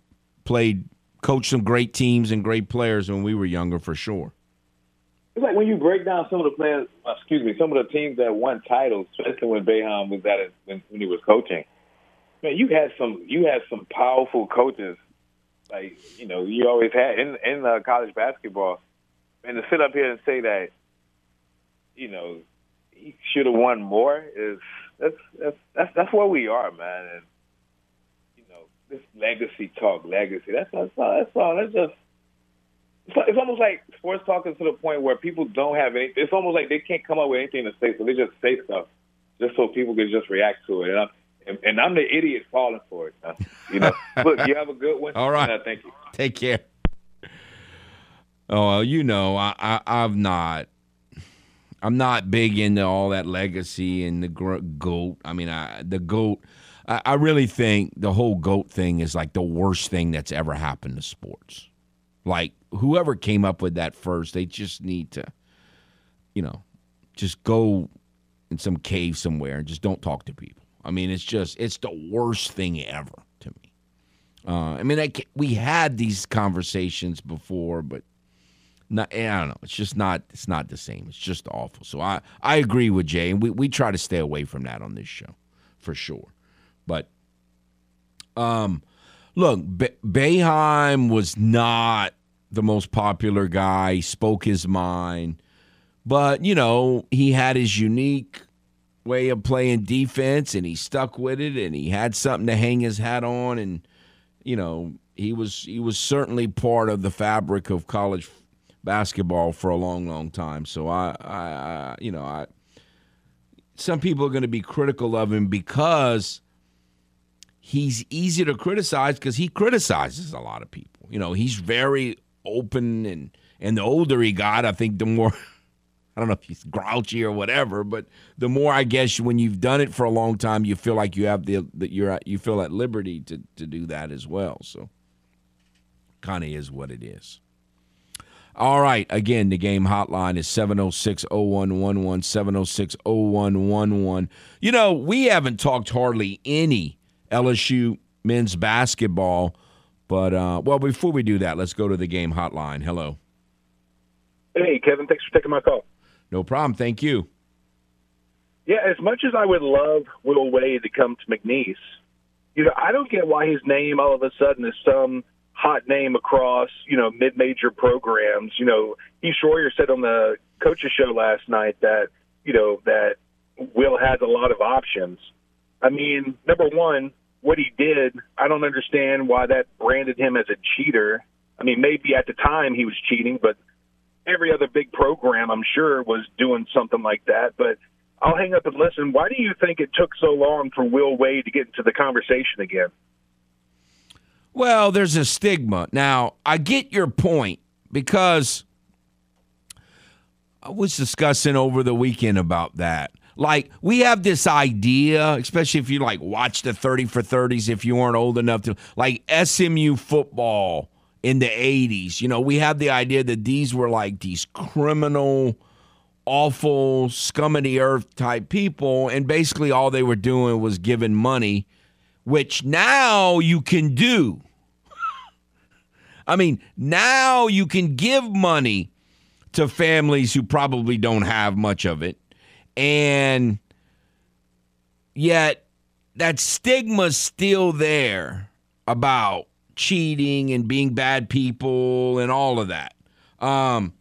played coached some great teams and great players when we were younger for sure. It's like when you break down some of the players, uh, excuse me, some of the teams that won titles, especially when Boeheim was at it when, when he was coaching. Man, you had some you had some powerful coaches, like you know you always had in in uh, college basketball, and to sit up here and say that, you know, he should have won more is that's that's that's that's where we are, man. And you know, this legacy talk, legacy. That's that's all. That's all. That's just. It's, almost like sports talk is to the point where people don't have any. It's almost like they can't come up with anything to say, so they just say stuff just so people can just react to it. And I'm, and, and I'm the idiot falling for it. You know. Look, you have a good one. All right. Uh, thank you. Take care. Oh, well, you know, I, I I'm not. I'm not big into all that legacy and the gr- goat. I mean, I, the goat. I, I really think the whole goat thing is like the worst thing that's ever happened to sports. Like whoever came up with that first, they just need to, you know, just go in some cave somewhere and just don't talk to people. I mean, it's just it's the worst thing ever to me. Uh, I mean, I, we had these conversations before, but not, I don't know. It's just not. It's not the same. It's just awful. So I I agree with Jay, and we we try to stay away from that on this show, for sure. But um, look, Be- Boeheim was not the most popular guy. He spoke his mind, but you know he had his unique way of playing defense, and he stuck with it, and he had something to hang his hat on, and you know he was he was certainly part of the fabric of college basketball for a long, long time. So I, I, I you know, I. Some people are going to be critical of him because he's easy to criticize because he criticizes a lot of people. You know, he's very open and and the older he got, I think the more I don't know if he's grouchy or whatever, but the more I guess when you've done it for a long time, you feel like you have the that you're at, you feel at liberty to to do that as well. So kind of is what it is. All right. Again, the game hotline is 706 0111, 706 0111. You know, we haven't talked hardly any LSU men's basketball, but, uh, well, before we do that, let's go to the game hotline. Hello. Hey, Kevin. Thanks for taking my call. No problem. Thank you. Yeah, as much as I would love Will Wade to come to McNeese, you know, I don't get why his name all of a sudden is some hot name across, you know, mid-major programs. You know, Heath Schroyer said on the coaches show last night that, you know, that Will has a lot of options. I mean, number one, what he did, I don't understand why that branded him as a cheater. I mean, maybe at the time he was cheating, but every other big program, I'm sure, was doing something like that. But I'll hang up and listen. Why do you think it took so long for Will Wade to get into the conversation again? Well, there's a stigma. Now, I get your point because I was discussing over the weekend about that. Like, we have this idea, especially if you like watch the 30 for 30s, if you weren't old enough to, like SMU football in the 80s. You know, we have the idea that these were like these criminal, awful, scum of the earth type people. And basically, all they were doing was giving money which now you can do. I mean, now you can give money to families who probably don't have much of it. And yet, that stigma's still there about cheating and being bad people and all of that. Um,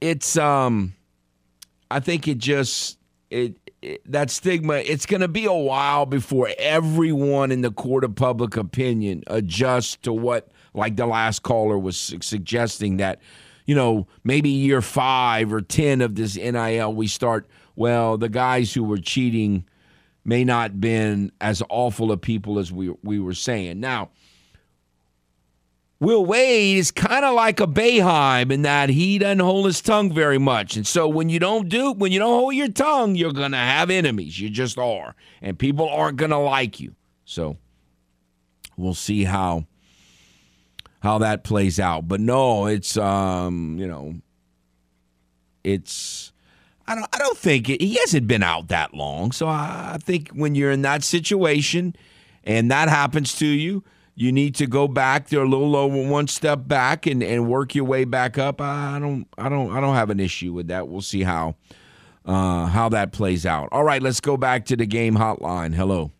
it's um, I think it just it that stigma, it's going to be a while before everyone in the court of public opinion adjusts to what, like the last caller was suggesting, that, you know, maybe year five or 10 of this NIL, we start, well, the guys who were cheating may not been as awful of people as we, we were saying. Now, Will Wade is kind of like a Boeheim in that he doesn't hold his tongue very much. And so when you don't do when you don't hold your tongue, you're gonna have enemies. You just are. And people aren't gonna like you. So we'll see how how that plays out. But no, it's um, you know, it's I don't I don't think it, he hasn't been out that long. So I, think when you're in that situation and that happens to you, you need to go back there a little over one step back and, and work your way back up. I don't I don't I don't have an issue with that. We'll see how uh, how that plays out. All right, let's go back to the game hotline. Hello.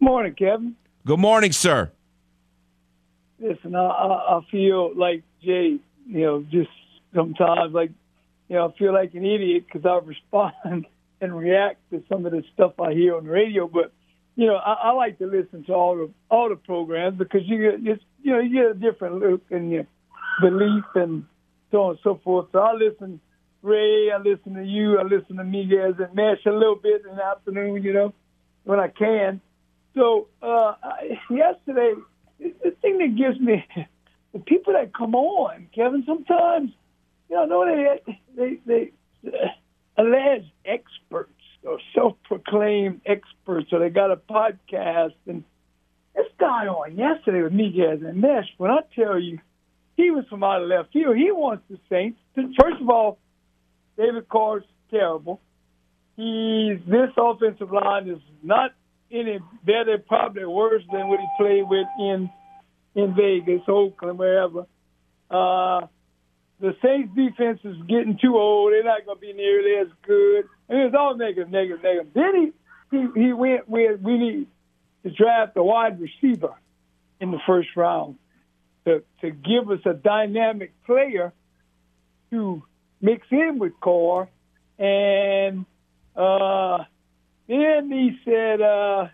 Morning, Kevin. Good morning, sir. Listen, I, I, feel like Jay. You know, just sometimes like you know, I feel like an idiot because I respond and react to some of the stuff I hear on the radio, but you know, I, I like to listen to all the all the programs because you get just you know you get a different look and your belief and so on and so forth. So I listen Ray, I listen to you, I listen to Miguez and Mesh a little bit in the afternoon, you know, when I can. So uh, yesterday, the thing that gives me the people that come on, Kevin, sometimes you know, know they they they uh, alleged experts or self-proclaimed experts, or they got a podcast. And this guy on yesterday with Miguez and Mesh, when I tell you, he was from out of left field. He wants the Saints. To, first of all, David Carr's terrible. He's this offensive line is not any better, probably worse than what he played with in in Vegas, Oakland, wherever. Uh, the Saints defense is getting too old. They're not going to be nearly as good. And all negative, negative, negative. Then he he, he went with we need to draft a wide receiver in the first round to to give us a dynamic player to mix in with Carr. And uh, then he said. Uh,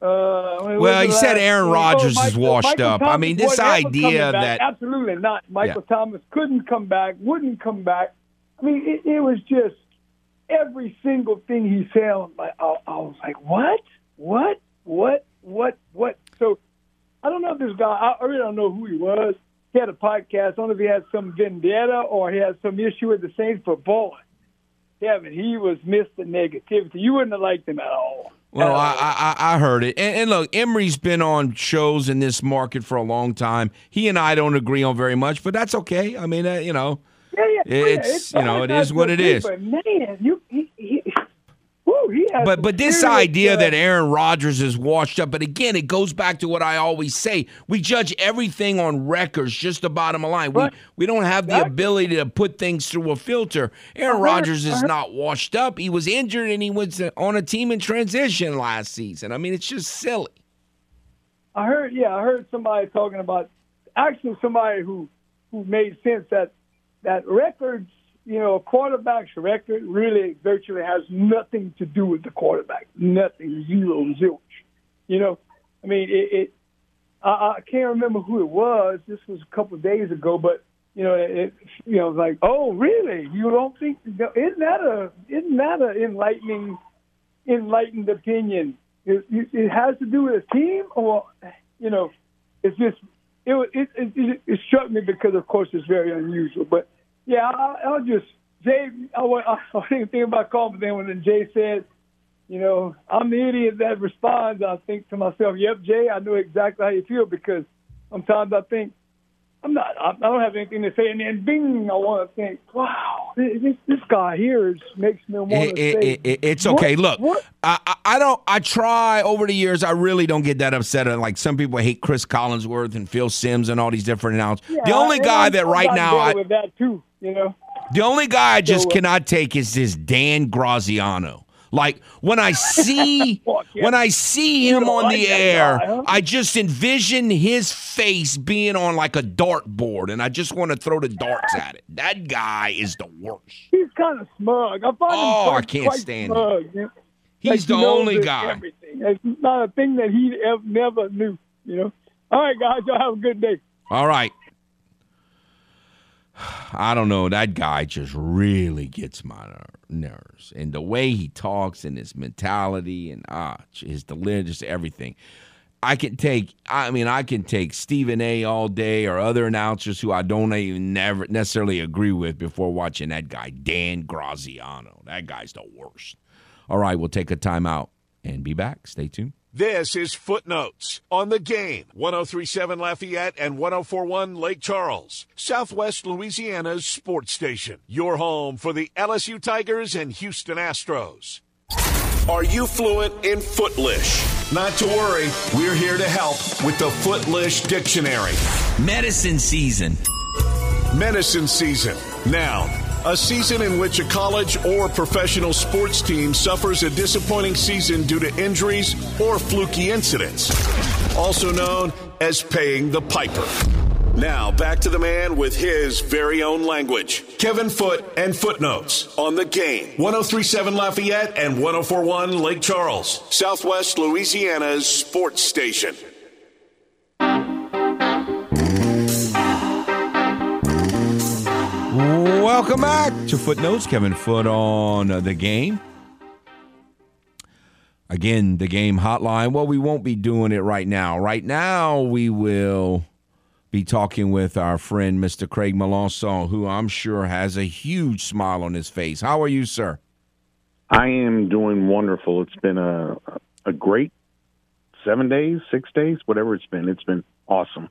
uh, well, he said Aaron Rodgers oh, is washed Michael up. Thomas I mean, this idea that absolutely not. Michael yeah. Thomas couldn't come back, wouldn't come back. I mean, it, it was just every single thing he said, like I, I was like, what, what, what, what, what? So I don't know if this guy. I really don't know who he was. He had a podcast. I don't know if he had some vendetta or he had some issue with the Saints. But boy, Kevin, he was Mr. Negativity. You wouldn't have liked him at all. Well, I, I I heard it, and, and look, Emery's been on shows in this market for a long time. He and I don't agree on very much, but that's okay. I mean, uh, you know, Yeah, yeah, yeah. It's- you know, it is what it is. But man, you, he, woo, but but this idea that Aaron Rodgers is washed up, but again, it goes back to what I always say: we judge everything on records. Just the bottom line, we we don't have the Exactly. ability to put things through a filter. Aaron heard- Rodgers is heard- not washed up. He was injured and he was on a team in transition last season. I mean, it's just silly. I heard, yeah, I heard somebody talking about actually somebody who who made sense that that records, you know, a quarterback's record really virtually has nothing to do with the quarterback, nothing, zero, zilch. You know, I mean, it. it I, I can't remember who it was. This was a couple of days ago, but you know, it, you know, like, oh, really? You don't think? Isn't that a isn't that an enlightening enlightened opinion? It, it, has to do with a team, or you know, it's just it it, it, it struck me because, of course, it's very unusual. But yeah, I'll, I'll just Jay. I, I didn't think about calling, but then when Jay said, you know, I'm the idiot that responds, I think to myself, "Yep, Jay, I know exactly how you feel." Because sometimes I think I'm not. I I don't have anything to say, and then bing, I want to think, "Wow, this this guy here is, makes me want to It- it- say." it- it- it's what- okay. Look, what- I, I I don't. I try over the years. I really don't get that upset. at- Like some people hate Cris Collinsworth and Phil Simms and all these different announcers. the only guy that right not now, I, with that too, you know. the only guy I just So, uh, cannot take is this Dan Graziano. Like when I see Fuck, yeah. when I see him on like the air, guy, huh? I just envision his face being on like a dartboard, and I just want to throw the darts at it. That guy is the worst. He's kind of smug. I find Oh, him I can't stand him. smug. know? He's Like, the he only guy. Everything. It's not a thing that he ever, never knew. You know. All right, guys, y'all have a good day. All right. I don't know. That guy just really gets my nerves, and the way he talks, and his mentality, and ah, his delivery, just everything. I can take. I mean, I can take Stephen A. all day, or other announcers who I don't even never necessarily agree with before watching that guy Dan Graziano. That guy's the worst. All right, we'll take a timeout and be back. Stay tuned. This is Footnotes on the game 1037 Lafayette and 1041 Lake Charles, Southwest Louisiana's sports station. Your home for the LSU Tigers and Houston Astros. Are you fluent in Footlish? Not to worry, we're here to help with the Footlish Dictionary. Medicine season. Medicine season. Noun. A season in which a college or professional sports team suffers a disappointing season due to injuries or fluky incidents. Also known as paying the piper. Now, back to the man with his very own language. Kevin Foot and Footnotes on the game. 1037 Lafayette and 1041 Lake Charles, Southwest Louisiana's sports station. Welcome back to Footnotes. Kevin Foot on uh, the game. Again, the game hotline. Well, we won't be doing it right now. Right now, we will be talking with our friend, Mr. Craig Melanson, who I'm sure has a huge smile on his face. How are you, sir? I am doing wonderful. It's been a a great seven days, six days, whatever it's been. It's been awesome.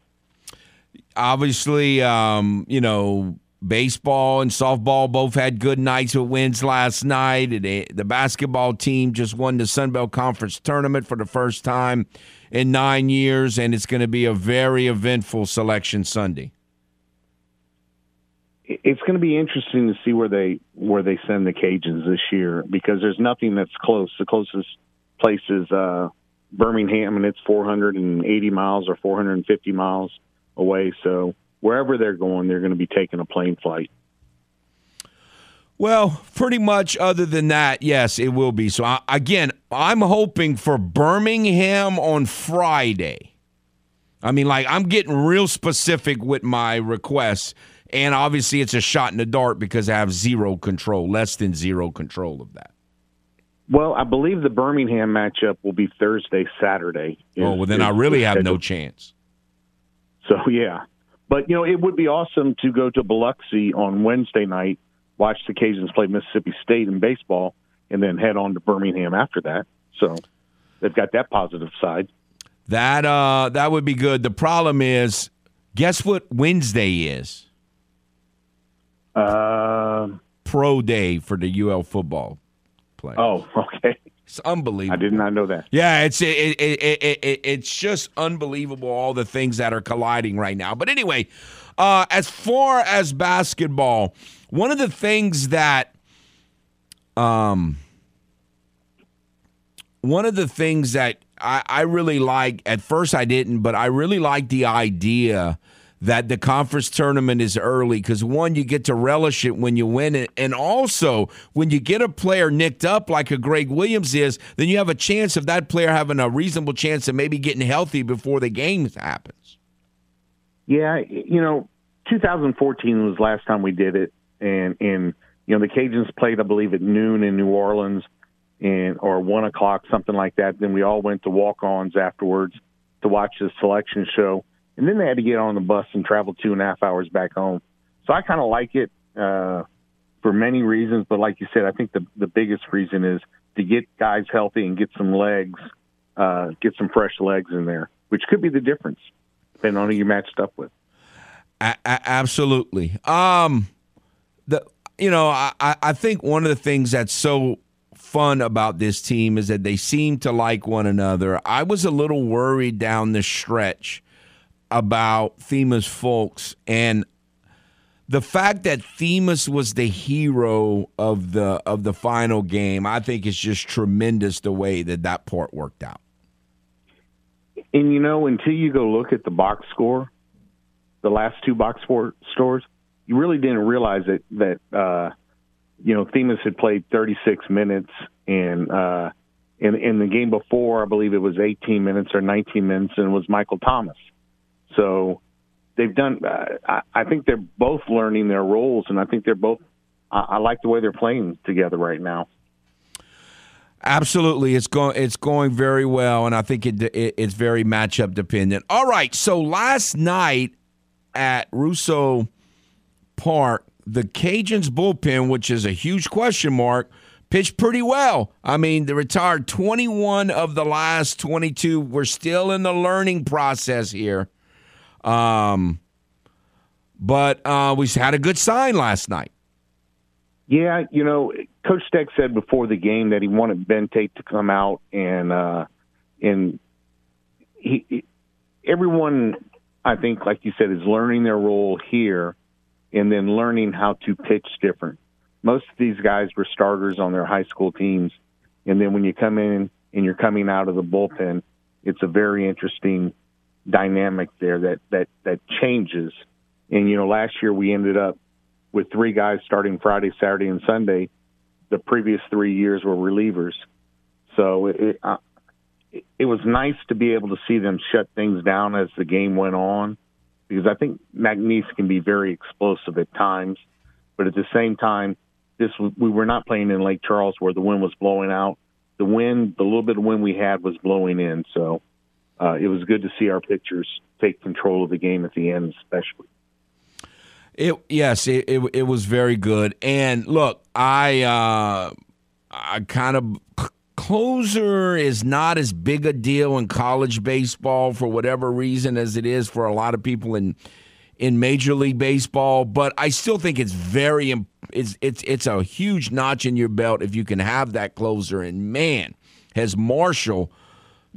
Obviously, um, you know, baseball and softball both had good nights with wins last night. The, basketball team just won the Sun Belt Conference tournament for the first time in nine years, and it's going to be a very eventful selection Sunday. It's going to be interesting to see where they where they send the Cajuns this year because there's nothing that's close. The closest place is uh, Birmingham, and it's 480 miles or 450 miles away. So wherever they're going, they're going to be taking a plane flight. Well, pretty much other than that, yes, it will be. So, I, again, I'm hoping for Birmingham on Friday. I mean, like, I'm getting real specific with my requests. And obviously, it's a shot in the dark because I have zero control, less than zero control of that. Well, I believe the Birmingham matchup will be Thursday, Saturday. oh, well, then I really have no chance. So, yeah. But, you know, it would be awesome to go to Biloxi on Wednesday night, watch the Cajuns play Mississippi State in baseball, and then head on to Birmingham after that. So they've got that positive side. That uh that would be good. The problem is, guess what Wednesday is? Uh, Pro day for the UL football players. oh, okay. It's unbelievable. I did not know that. Yeah, it's it, it, it, it, it, it's just unbelievable all the things that are colliding right now. But anyway, uh, as far as basketball, one of the things that um one of the things that I, I really like at first I didn't, but I really like the idea that the conference tournament is early because one, you get to relish it when you win it, and also when you get a player nicked up like a Greg Williams is, then you have a chance of that player having a reasonable chance of maybe getting healthy before the game happens. Yeah, you know, 2014 was last time we did it, and and you know the Cajuns played, I believe, at noon in New Orleans, and or one o'clock, something like that. Then we all went to walk-ons afterwards to watch the selection show, and then they had to get on the bus and travel two and a half hours back home. So I kind of like it uh, for many reasons, but like you said, I think the the biggest reason is to get guys healthy and get some legs, uh, get some fresh legs in there, which could be the difference depending on who you're matched up with. A- a- absolutely. Um, the you know I I think one of the things that's so fun about this team is that they seem to like one another. I was a little worried down the stretch about Themus Fulks and the fact that Themus was the hero of the of the final game. I think is just tremendous the way that that part worked out. And you know, until you go look at the box score, the last two box score stores, you really didn't realize that that uh, you know Themus had played 36 minutes, and uh, in in the game before, I believe it was 18 minutes or 19 minutes, and it was Michael Thomas. So they've done. Uh, I, I think they're both learning their roles, and I think they're both. I, I like the way they're playing together right now. Absolutely, it's going it's going very well, and I think it, it, it's very matchup dependent. All right, so last night at Russo Park, the Cajuns bullpen, which is a huge question mark, pitched pretty well. I mean, they retired 21 of the last 22. We're still in the learning process here, um, but uh, we had a good sign last night. Yeah, you know, Coach Steck said before the game that he wanted Ben Tate to come out and uh, and he, he everyone I think like you said is learning their role here and then learning how to pitch different. Most of these guys were starters on their high school teams and then when you come in and you're coming out of the bullpen, it's a very interesting dynamic there that that that changes. And you know, last year we ended up with three guys starting Friday, Saturday, and Sunday. The previous three years were relievers, so it uh, it was nice to be able to see them shut things down as the game went on, because I think McNeese can be very explosive at times, but at the same time, this we were not playing in Lake Charles where the wind was blowing out. The wind, the little bit of wind we had was blowing in, so uh, it was good to see our pitchers take control of the game at the end, especially. It yes, it, it it was very good. And look, I uh I kind of closer is not as big a deal in college baseball for whatever reason as it is for a lot of people in in Major League Baseball, but I still think it's very it's it's it's a huge notch in your belt if you can have that closer and man, has Marshall,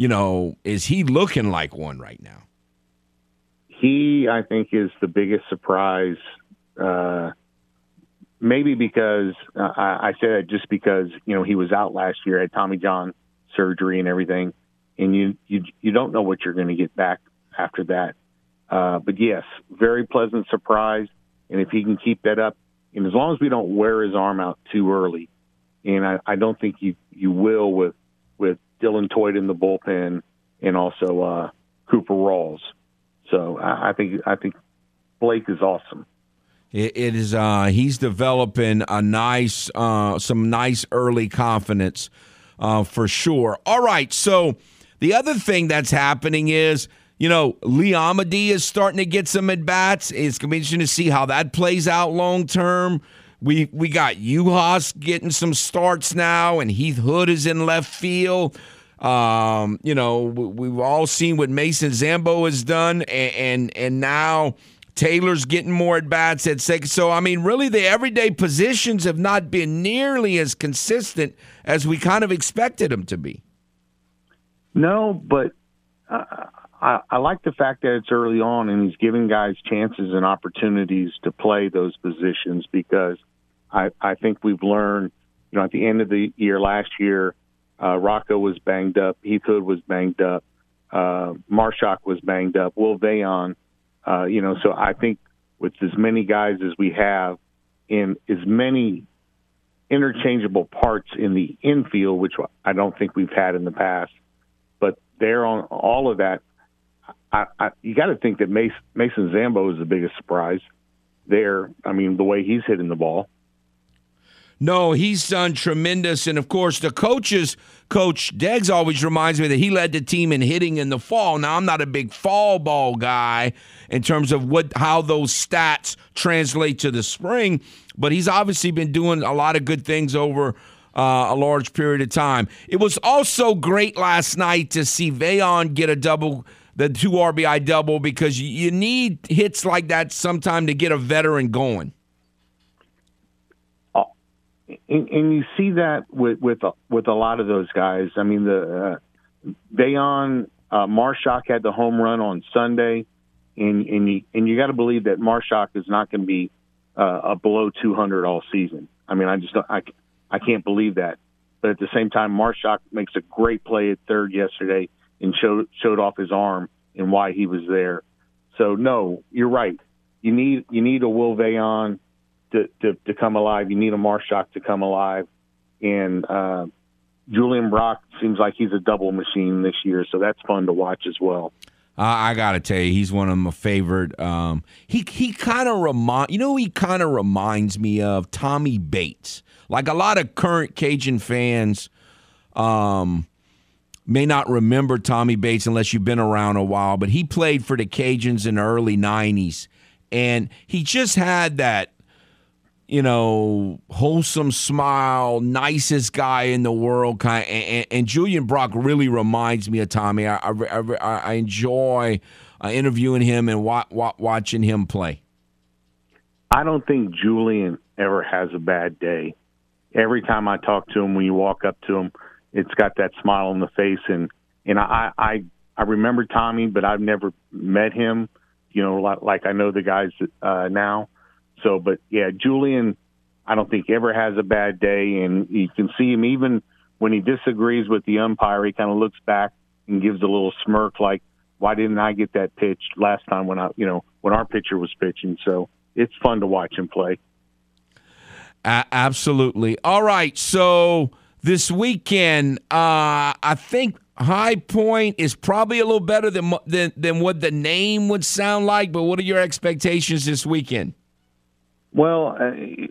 you know, is he looking like one right now? he, I think, is the biggest surprise. Uh, maybe because uh, I, I said it just because you know he was out last year, had Tommy John surgery and everything, and you you you don't know what you're going to get back after that. Uh, but yes, very pleasant surprise, and if he can keep that up, and as long as we don't wear his arm out too early, and I, I don't think you you will with with Dylan Toyd in the bullpen and also uh, Cooper Rawls. So I, I think I think Blake is awesome. It, it is. Uh, he's developing a nice, uh, some nice early confidence uh, for sure. All right. So the other thing that's happening is, you know, Lee Amadi is starting to get some at bats. It's going to be interesting to see how that plays out long term. We we got Juhas getting some starts now, and Heath Hood is in left field. Um, you know, we've all seen what Mason Zambo has done, and and, and now Taylor's getting more at bats at second. So I mean, really, the everyday positions have not been nearly as consistent as we kind of expected them to be. No, but uh, I, I like the fact that it's early on and he's giving guys chances and opportunities to play those positions because I, I think we've learned, you know, at the end of the year last year, uh, Rocco was banged up, Heath Hood was banged up, uh, Marshak was banged up, Will Veillon, uh, you know, so I think with as many guys as we have in as many interchangeable parts in the infield, which I don't think we've had in the past, but there on all of that, I, I, you got to think that Mason, Mason Zambo is the biggest surprise there. I mean, the way he's hitting the ball. No, he's done tremendous. And of course, the coaches, Coach Deggs always reminds me that he led the team in hitting in the fall. Now, I'm not a big fall ball guy in terms of what how those stats translate to the spring, but he's obviously been doing a lot of good things over uh, a large period of time. It was also great last night to see Veillon get a double, the two RBI double, because you need hits like that sometime to get a veteran going and, and you see that with with with a lot of those guys. I mean, the uh, Veillon uh, Marshak had the home run on Sunday, and and you and you got to believe that Marshak is not going to be uh, a below 200 all season. I mean, I just don't, I I can't believe that. But at the same time, Marshak makes a great play at third yesterday and showed showed off his arm and why he was there. So no, you're right. You need you need a Will Veillon to, to, to come alive. You need a Marshak to come alive. And uh, Julian Brock seems like he's a double machine this year, so that's fun to watch as well. Uh, I gotta tell you, he's one of my favorite. Um, he he kind of remind you know he kind of reminds me of Tommy Bates. Like a lot of current Cajun fans, um, may not remember Tommy Bates unless you've been around a while, but he played for the Cajuns in the early '90s, and he just had that you know, wholesome smile, nicest guy in the world, kind. Of, and, and, Julian Brock really reminds me of Tommy. I I, I enjoy uh, interviewing him and wa- wa- watching him play. I don't think Julian ever has a bad day. Every time I talk to him, when you walk up to him, it's got that smile on the face, and and I I I remember Tommy, but I've never met him. You know, like, like I know the guys uh, now so, but yeah, Julian, I don't think ever has a bad day, and you can see him even when he disagrees with the umpire. He kind of looks back and gives a little smirk, like, "Why didn't I get that pitch last time when I, you know, when our pitcher was pitching?" So it's fun to watch him play. Uh, absolutely. All right, so this weekend, uh, I think High Point is probably a little better than, than than what the name would sound like. But what are your expectations this weekend? Well, I,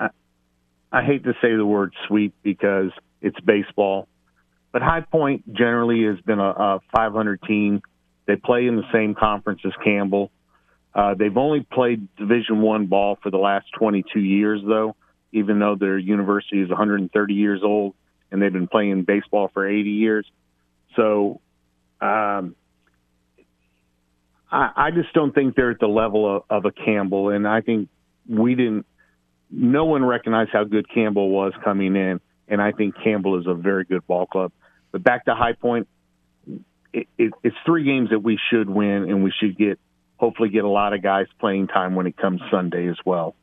I I hate to say the word sweep because it's baseball, but High Point generally has been a, a 500 team. They play in the same conference as Campbell. Uh, they've only played Division One ball for the last 22 years, though. Even though their university is 130 years old and they've been playing baseball for 80 years, so um, I, I just don't think they're at the level of, of a Campbell, and I think we didn't. No one recognized how good Campbell was coming in, and I think Campbell is a very good ball club. But back to High Point, it, it, it's three games that we should win, and we should get hopefully get a lot of guys playing time when it comes Sunday as well.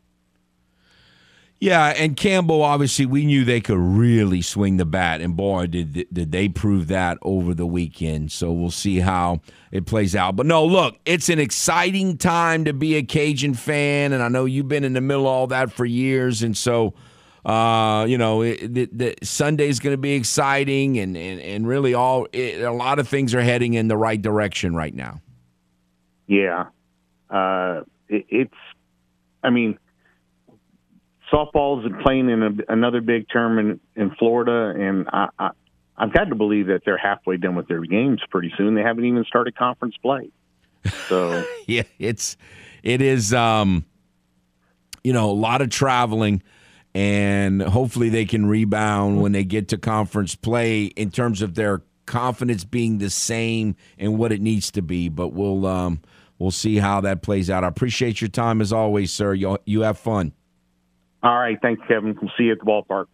Yeah, and Campbell, obviously, we knew they could really swing the bat, and boy, did did they prove that over the weekend. So we'll see how it plays out. But no, look, it's an exciting time to be a Cajun fan, and I know you've been in the middle of all that for years, and so. Uh, you know, it, the, the Sunday's going to be exciting, and, and, and really, all it, a lot of things are heading in the right direction right now. Yeah, uh, it, it's, I mean, softball's playing in a, another big term in, in Florida, and I, I, I've got to believe that they're halfway done with their games pretty soon. They haven't even started conference play. So yeah, it's it is um you know, a lot of traveling and hopefully they can rebound when they get to conference play in terms of their confidence being the same and what it needs to be, but we'll um we'll see how that plays out. I appreciate your time as always, sir. You you have fun. All right, thanks Kevin. We'll see you at the ballpark.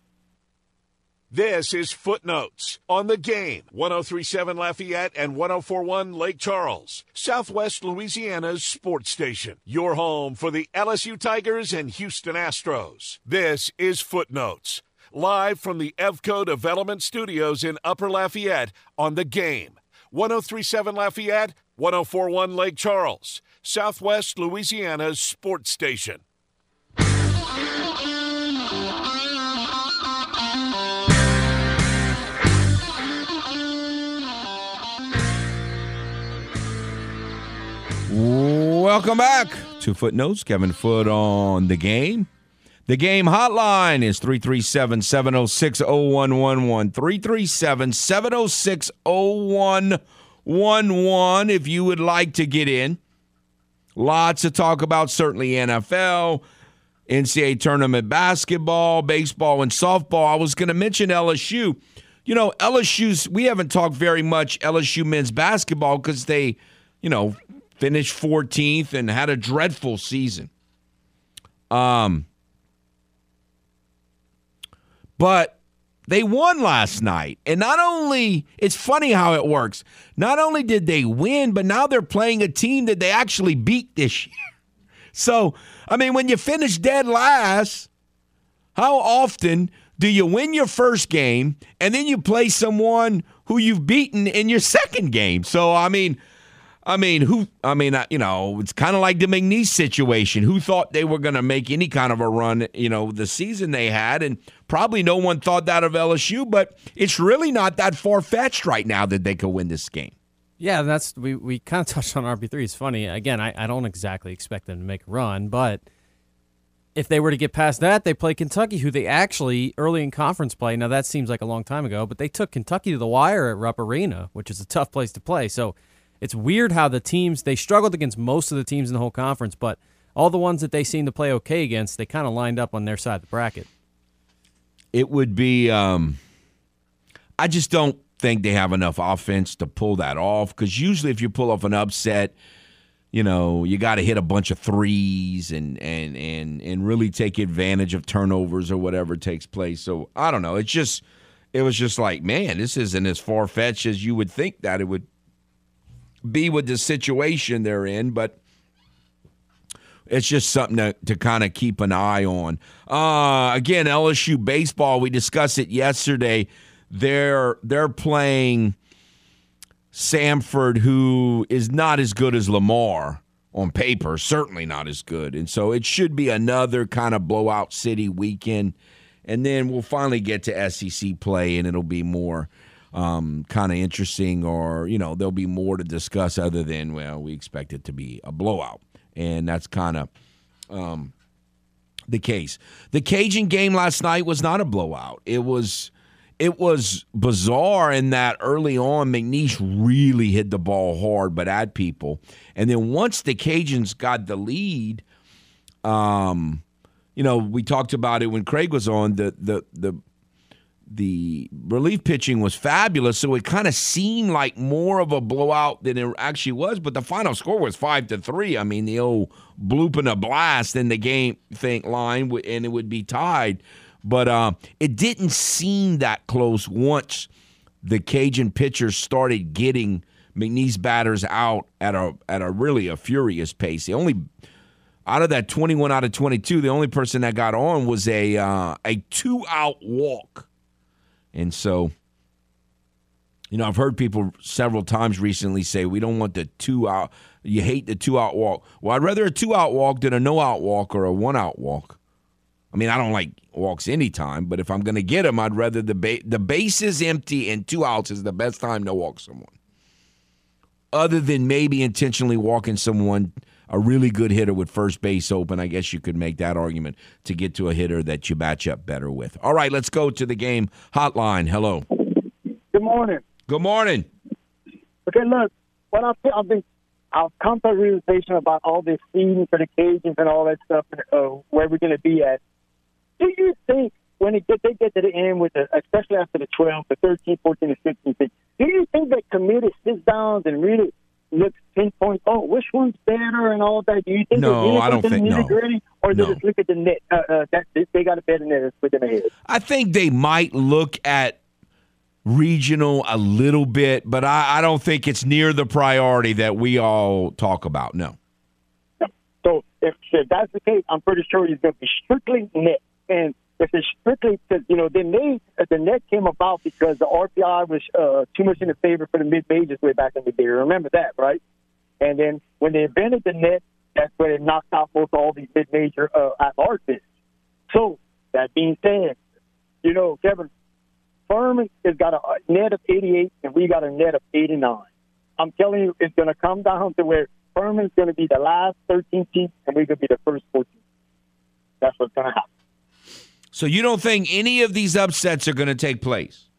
This is Footnotes on the game. 1037 Lafayette and 1041 Lake Charles, Southwest Louisiana's sports station. Your home for the LSU Tigers and Houston Astros. This is Footnotes, live from the Evco Development Studios in Upper Lafayette on the game. 1037 Lafayette, 1041 Lake Charles, Southwest Louisiana's sports station. Welcome back to Footnotes. Kevin Foote on the game. The game hotline is 337 706 0111. 337 706 0111 if you would like to get in. Lots to talk about, certainly NFL, NCAA tournament basketball, baseball, and softball. I was going to mention LSU. You know, LSU's, we haven't talked very much LSU men's basketball because they, you know, finished 14th and had a dreadful season. Um, but they won last night. And not only, it's funny how it works. Not only did they win, but now they're playing a team that they actually beat this year. So, I mean, when you finish dead last, how often do you win your first game and then you play someone who you've beaten in your second game? So, I mean, I mean, who? I mean, you know, it's kind of like the McNeese situation. Who thought they were going to make any kind of a run? You know, the season they had, and probably no one thought that of LSU. But it's really not that far fetched right now that they could win this game. Yeah, that's we we kind of touched on RB three. It's funny. Again, I, I don't exactly expect them to make a run, but if they were to get past that, they play Kentucky, who they actually early in conference play. Now that seems like a long time ago, but they took Kentucky to the wire at Rupp Arena, which is a tough place to play. So it's weird how the teams they struggled against most of the teams in the whole conference, but all the ones that they seem to play okay against, they kind of lined up on their side of the bracket. It would be. Um, I just don't think they have enough offense to pull that off. Because usually, if you pull off an upset, you know you got to hit a bunch of threes and and and and really take advantage of turnovers or whatever takes place. So I don't know. It's just it was just like, man, this isn't as far fetched as you would think that it would be with the situation they're in, but it's just something to, to kind of keep an eye on. Uh, again, LSU baseball, we discussed it yesterday. They're they're playing Samford, who is not as good as Lamar on paper, certainly not as good. And so it should be another kind of blowout city weekend. And then we'll finally get to SEC play, and it'll be more um, kind of interesting, or you know, there'll be more to discuss other than well, we expect it to be a blowout, and that's kind of um, the case. The Cajun game last night was not a blowout. It was. It was bizarre in that early on, McNeese really hit the ball hard, but at people. And then once the Cajuns got the lead, um, you know, we talked about it when Craig was on. The the the the relief pitching was fabulous, so it kind of seemed like more of a blowout than it actually was. But the final score was five to three. I mean, the old bloop and a blast in the game think line, and it would be tied. But uh, it didn't seem that close once the Cajun pitchers started getting McNeese batters out at a at a really a furious pace. The only out of that 21 out of 22, the only person that got on was a uh, a two out walk and so, you know, I've heard people several times recently say we don't want the two out. You hate the two out walk. Well, I'd rather a two out walk than a no out walk or a one out walk. I mean, I don't like walks anytime, but if I'm going to get them, I'd rather the ba- the base is empty and two outs is the best time to walk someone. Other than maybe intentionally walking someone a really good hitter with first base open, I guess you could make that argument to get to a hitter that you match up better with. All right, let's go to the game hotline. Hello. Good morning. Good morning. Okay, look, what I've, I've been, I've come to a realization about all this seeding for the Cajuns and all that stuff, and uh, where we're going to be at. Do you think when it they get to the end with the, especially after the 12, the 13, 14, and 15, do you think that committee sits down and really looks pinpoint, oh, which one's better and all that? Do you think No, I don't the think- no. or No. they just look at the net? Uh, uh, that they got a better net and them ahead. I think they might look at regional a little bit, but I, I don't think it's near the priority that we all talk about. No. So if, if that's the case, I'm pretty sure he's going to be strictly net. And if it's strictly, because you know, then they the net came about because the RPI was uh, too much in the favor for the mid majors way back in the day. Remember that, right? And then when they invented the net, that's when it knocked out most all these mid major uh, artists. So that being said, you know, Kevin Furman has got a net of 88, and we got a net of 89. I'm telling you, it's going to come down to where Furman's going to be the last 13 team, and we're going to be the first 14. That's what's going to happen. So you don't think any of these upsets are going to take place?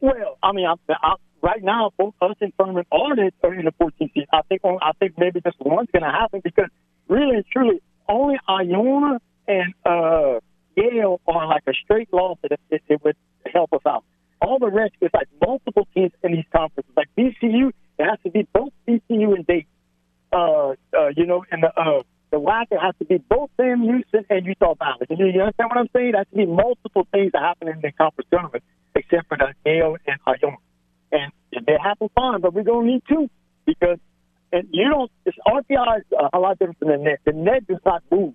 Well, I mean, I, I, right now, both us and Furman are in are in the 14th seed. I think I think maybe just one's going to happen because really and truly, only Iona and uh, Yale are like a straight loss that it, it, would help us out. All the rest is like multiple teams in these conferences. Like VCU, it has to be both VCU and Dayton. Uh, uh, you know, and the uh, the WAC, it has to be both Sam Houston and Utah Valley. You, you understand what I'm saying? It has to be multiple things that happen in the conference tournament, except for the Yale and Iona. And they happen, fine, but we're going to need two because and you don't. This RPI is a lot different from the net. The net does not move.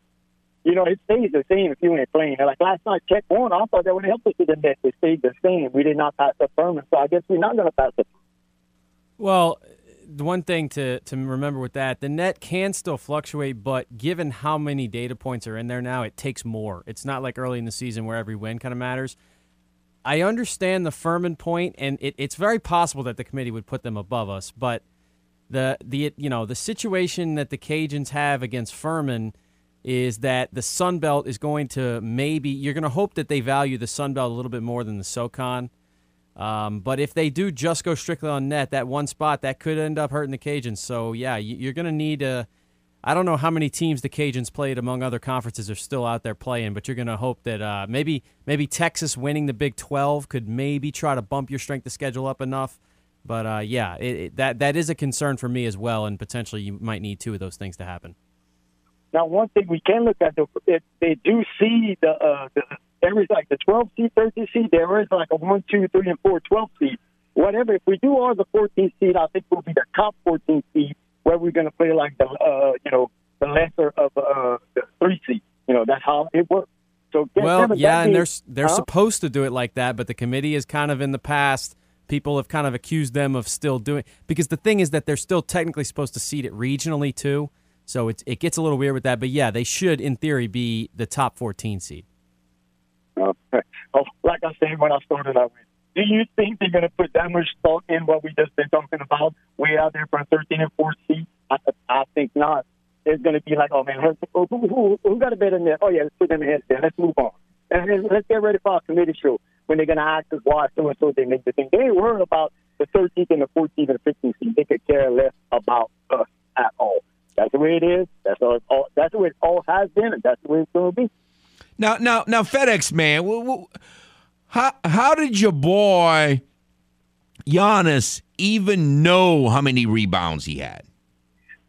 You know, it stays the same if you ain't playing. Like last night, check one. I thought that would help us with the net. It stayed the same. We did not pass the Furman, so I guess we're not going to pass it. Well, the one thing to, to remember with that, the net can still fluctuate, but given how many data points are in there now, it takes more. It's not like early in the season where every win kind of matters. I understand the Furman point, and it, it's very possible that the committee would put them above us, but the the you know the situation that the Cajuns have against Furman is that the Sun Belt is going to maybe you're going to hope that they value the Sun Belt a little bit more than the SoCon. Um, but if they do just go strictly on net, that one spot that could end up hurting the Cajuns. So yeah, you- you're going to need a. I don't know how many teams the Cajuns played among other conferences are still out there playing, but you're going to hope that uh, maybe maybe Texas winning the Big 12 could maybe try to bump your strength of schedule up enough. But uh, yeah, it, it, that that is a concern for me as well, and potentially you might need two of those things to happen. Now, one thing we can look at, though, if they do see the, uh, the there is like the 12 seed, 13 seed, there is like a 1, 2, 3, and 4, 12 seed. Whatever, if we do are the 14 seed, I think we'll be the top 14 seed where we're going to play like the, uh, you know, the lesser of uh, the 3 seed. You know, that's how it works. So, Well, yeah, and they're they're huh? supposed to do it like that, but the committee is kind of in the past people have kind of accused them of still doing because the thing is that they're still technically supposed to seed it regionally too. So it it gets a little weird with that, but yeah, they should in theory be the top 14 seed. Oh, like I said when I started out with, do you think they're going to put that much thought in what we just been talking about way out there for a 13 and 14 seed? I, I think not. It's going to be like, oh man, who, who, who, who got a better net? Oh yeah, let's put them ahead there. Let's move on. And let's get ready for our committee show when they're going to ask us why so and so they make the thing. They ain't worried about the 13th and the 14th and the 15th seed. They could care less about us at all. That's the way it is. That's all that's the way it all has been, and that's the way it's going to be. Now, now, now, FedEx man, how how did your boy Giannis even know how many rebounds he had?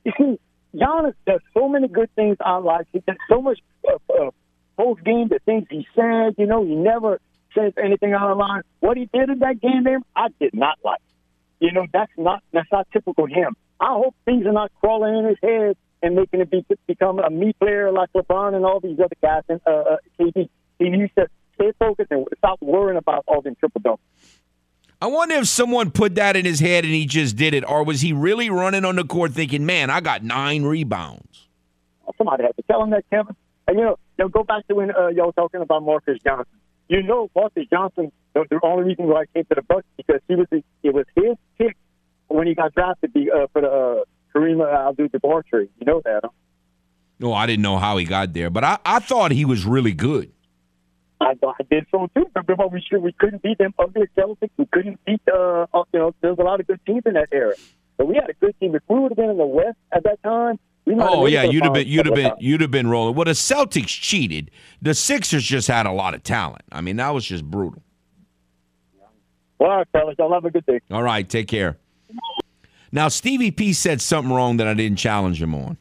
You see, Giannis does so many good things I like. He does so much uh, uh, post game, the things he says. You know, he never says anything out of line. What he did in that game, there, I did not like. You know, that's not that's not typical him. I hope things are not crawling in his head and making him be, become a me player like LeBron and all these other guys. And uh, uh, KD, he needs to stay focused and stop worrying about all them triple doubles. I wonder if someone put that in his head and he just did it, or was he really running on the court thinking, "Man, I got nine rebounds." Somebody had to tell him that, Kevin. And you know, they'll go back to when uh, y'all talking about Marques Johnson. You know, Marques Johnson. The, the only reason why he came to the Bucks because he was it was his pick when he got drafted uh, for the uh, Kareem Abdul-Jabbar trade. You know that. Huh? No, I didn't know how he got there, but I, I thought he was really good. I thought I did so too. Remember, we we couldn't beat them ugly Celtics. We couldn't beat. Uh, uh, you know, there's a lot of good teams in that era. But we had a good team. If we would have been in the West at that time, we might Oh yeah, it to the you'd have been you'd have been you'd have been rolling. Well, the Celtics cheated. The Sixers just had a lot of talent. I mean, that was just brutal. Well, all right, fellas, y'all have a good day. All right, take care. Now, Stevie P said something wrong that I didn't challenge him on.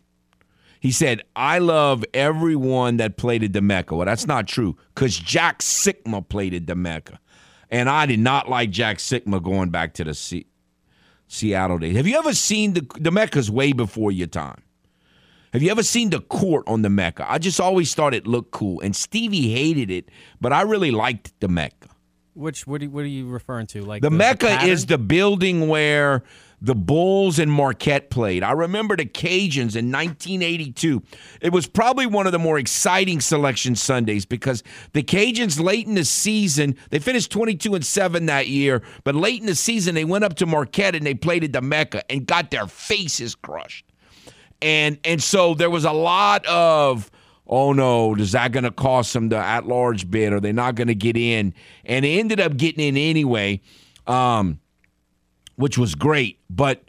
He said, I love everyone that played at the Mecca. Well, that's not true because Jack Sikma played at the Mecca. And I did not like Jack Sikma going back to the C- Seattle days. Have you ever seen the, the Mecca's way before your time? Have you ever seen the court on the Mecca? I just always thought it looked cool. And Stevie hated it, but I really liked the Mecca. Which what are, you- what are you referring to? Like The, Mecca pattern? is the building where the Bulls and Marquette played. I remember the Cajuns in 1982. It was probably one of the more exciting selection Sundays because the Cajuns late in the season, they finished 22 and 7 that year, but late in the season they went up to Marquette and they played at the Mecca and got their faces crushed. And and so there was a lot of oh no, is that going to cost them the at large bid? Are they not going to get in? And they ended up getting in anyway, um, which was great. But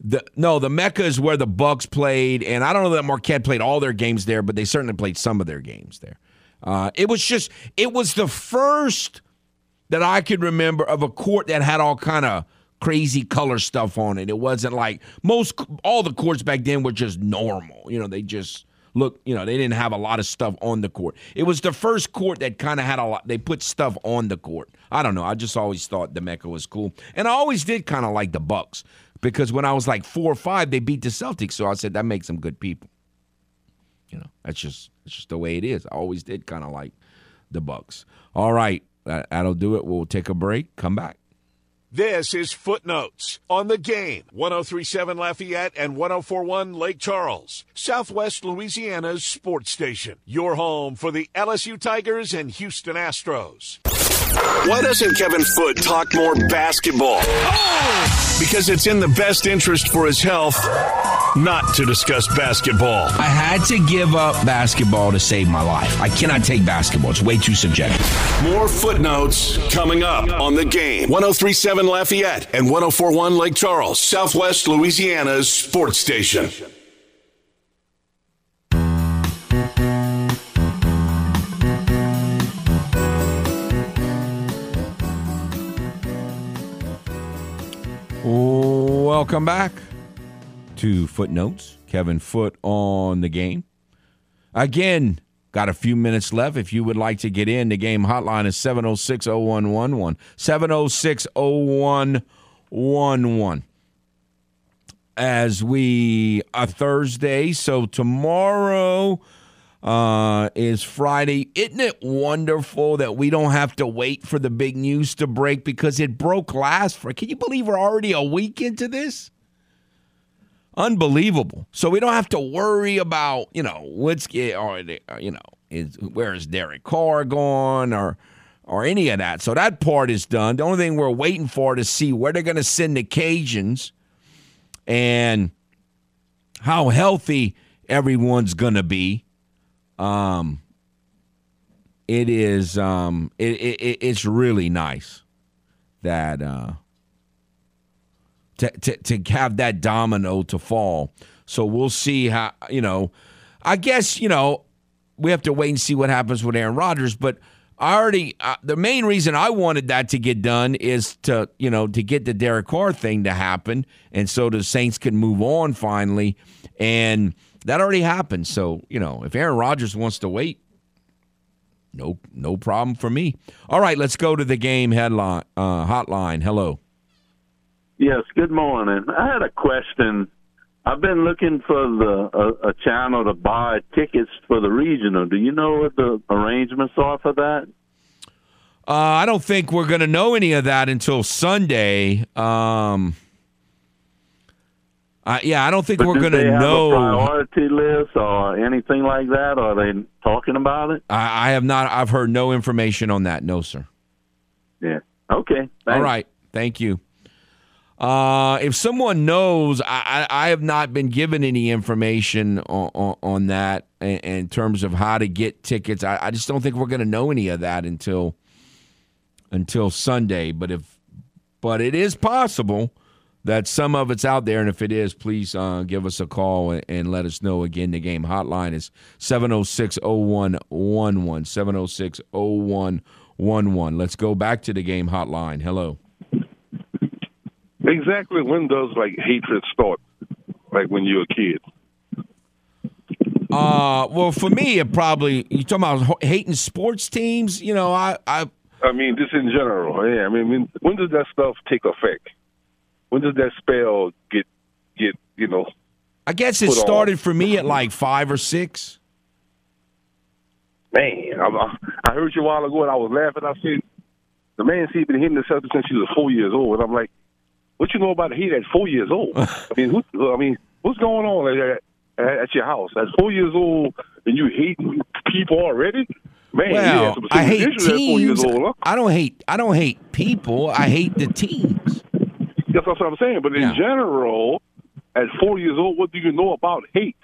the no, the Mecca is where the Bucks played, and I don't know that Marquette played all their games there, but they certainly played some of their games there. Uh, it was just it was the first that I could remember of a court that had all kind of crazy color stuff on it. It wasn't like most all the courts back then were just normal. You know, they just look, you know, they didn't have a lot of stuff on the court. It was the first court that kind of had a lot they put stuff on the court. I don't know. I just always thought the Mecca was cool. And I always did kind of like the Bucks because when I was like 4 or 5 they beat the Celtics, so I said that makes them good people. You know, that's just that's just the way it is. I always did kind of like the Bucks. All right, that, that'll do it. We'll take a break. Come back. This is Footnotes on the game. 1037 Lafayette and 1041 Lake Charles, Southwest Louisiana's sports station. Your home for the LSU Tigers and Houston Astros. Why doesn't Kevin Foote talk more basketball? Because it's in the best interest for his health not to discuss basketball. I had to give up basketball to save my life. I cannot take basketball. It's way too subjective. More footnotes coming up on the game. 1037 Lafayette and 1041 Lake Charles, Southwest Louisiana's sports station. Welcome back to Footnotes. Kevin Foote on the game. Again, got a few minutes left. If you would like to get in, the game hotline is 706 0111. 706 0111. As we, a Thursday, so tomorrow uh, is Friday. Isn't it wonderful that we don't have to wait for the big news to break because it broke last for? Can you believe we're already a week into this? Unbelievable. So we don't have to worry about you know what's or you know is where is Derek Carr going or or any of that. So that part is done. The only thing we're waiting for to see where they're going to send the Cajuns and how healthy everyone's going to be. Um, it is um, it, it it's really nice that uh, to, to to have that domino to fall. So we'll see how you know. I guess you know we have to wait and see what happens with Aaron Rodgers, but. I already uh, the main reason I wanted that to get done is to you know to get the Derek Carr thing to happen, and so the Saints can move on finally, and that already happened. So you know if Aaron Rodgers wants to wait, no no problem for me. All right, let's go to the game headline uh, hotline. Hello. Yes, good morning. I had a question. I've been looking for the a, a channel to buy tickets for the regional. Do you know what the arrangements are for that? Uh, I don't think we're going to know any of that until Sunday. Um, uh, yeah, I don't think But we're going to know. priority list or anything like that? Are they talking about it? I, I have not. I've heard no information on that. No, sir. Yeah. Okay. All right. Thank you. Uh, if someone knows, I, I, I have not been given any information on, on, on that in, in terms of how to get tickets. I, I just don't think we're going to know any of that until until Sunday. But if but it is possible that some of it's out there, and if it is, please uh, give us a call and, and let us know. Again, the game hotline is 706-0111, 706-0111. Let's go back to the game hotline. Hello. Exactly when does like hatred start? Like when you're a kid? Uh, well, for me, it probably you talking about hating sports teams. You know, I, I, I mean, just in general. Yeah, I mean, when, when does that stuff take effect? When does that spell get get you know? I guess it put on? started for me at like five or six. Man, I, I heard you a while ago, and I was laughing. I said, "The man see been hitting the Celtics since he was four years old," and I'm like, "What you know about hate at four years old? I mean, who, I mean, what's going on at, at, at your house at four years old, and you hate people already?" Man, well, I hate issues at four years teams. old, huh? I don't hate. I don't hate people. I hate the teams. That's what I'm saying. But in Yeah. general, at four years old, what do you know about hate?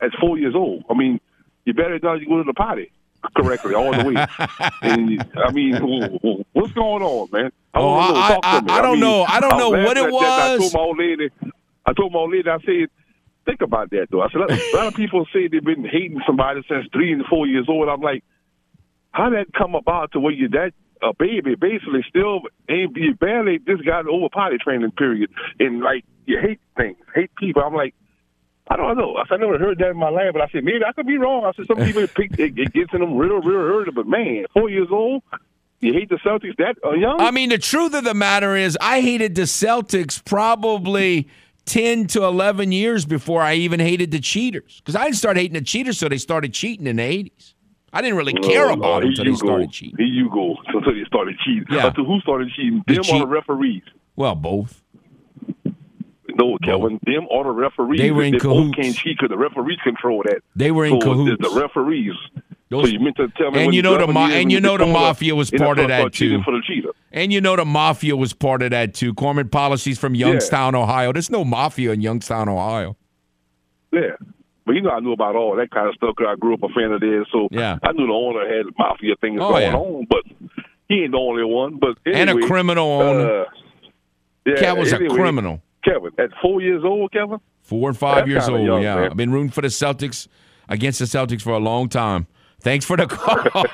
At four years old, I mean, you better not go to the potty correctly all the way. and, I mean, what's going on, man? I Oh, wanna know. I- I- me. I don't mean, know. I don't know what it that. I was. told my old lady. I told my old lady. I said. Think about that though. I said a lot of people say they've been hating somebody since three and four years old. I'm like, how that come about to where you that a baby basically still ain't you barely just got over potty training period and like you hate things, hate people. I'm like, I don't know. I said I never heard that in my life, but I said maybe I could be wrong. I said some people pick, it, it gets in them real, real early, but man, four years old, you hate the Celtics that uh, young? I mean, the truth of the matter is, I hated the Celtics probably ten to eleven years before I even hated the cheaters. Because I didn't start hating the cheaters so they started cheating in the eighties. I didn't really care Oh, about here until they started cheating. Here you go. Until they started cheating. Yeah. Until who started cheating? The Them or the referees? Well, both. No, Kevin. Them or the referees? They were in both cahoots. can't cheat because the referees control that. They were in so cahoots. The, referees. Those- so you meant to tell me And you know the ma- and you know the mafia was part of that too. For the cheater. And you know the mafia was part of that too. Corman policies from Youngstown, Ohio. There's no mafia in Youngstown, Ohio. Yeah. But you know, I knew about all that kind of stuff because I grew up a fan of theirs. So Yeah. I knew the owner had mafia things Oh, going yeah. on, but he ain't the only one. But And a criminal owner. Uh, yeah, Kev was a criminal. Kevin, at four years old, Kevin. Four and five That's years old. young, yeah, man. I've been rooting for the Celtics against the Celtics for a long time. Thanks for the call.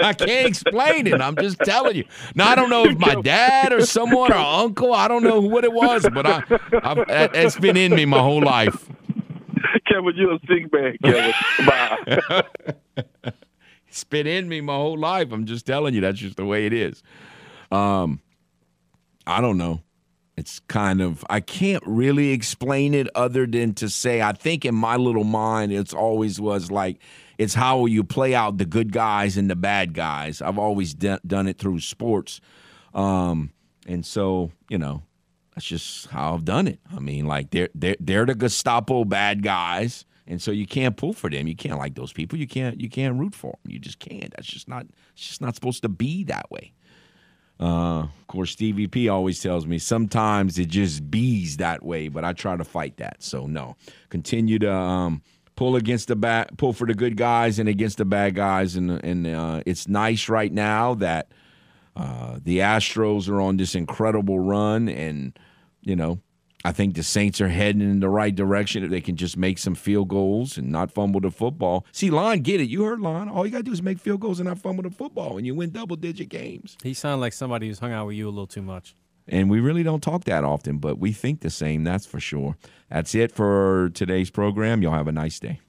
I can't explain it. I'm just telling you. Now I don't know if my dad or someone or uncle. I don't know what it was, but I, I've, it- it's been in me my whole life. Kevin, you're a sick man, Kevin. Bye. It's been in me my whole life. I'm just telling you. That's just the way it is. Um, I don't know. It's kind of I can't really explain it other than to say I think in my little mind it's always was like it's how you play out the good guys and the bad guys. I've always d- done it through sports, um, and so you know that's just how I've done it. I mean, like they're they're they're the Gestapo bad guys, and so you can't pull for them. You can't like those people. You can't you can't root for them. You just can't. That's just not. It's just not supposed to be that way. Uh, of course, Stevie P always tells me sometimes it just bees that way, but I try to fight that. So no, continue to um, pull against the bad, pull for the good guys and against the bad guys, and and uh, it's nice right now that uh, the Astros are on this incredible run, and you know. I think the Saints are heading in the right direction if they can just make some field goals and not fumble the football. See, Lon, get it. You heard Lon. All you got to do is make field goals and not fumble the football, and you win double digit games. He sounded like somebody who's hung out with you a little too much. And we really don't talk that often, but we think the same, that's for sure. That's it for today's program. Y'all have a nice day.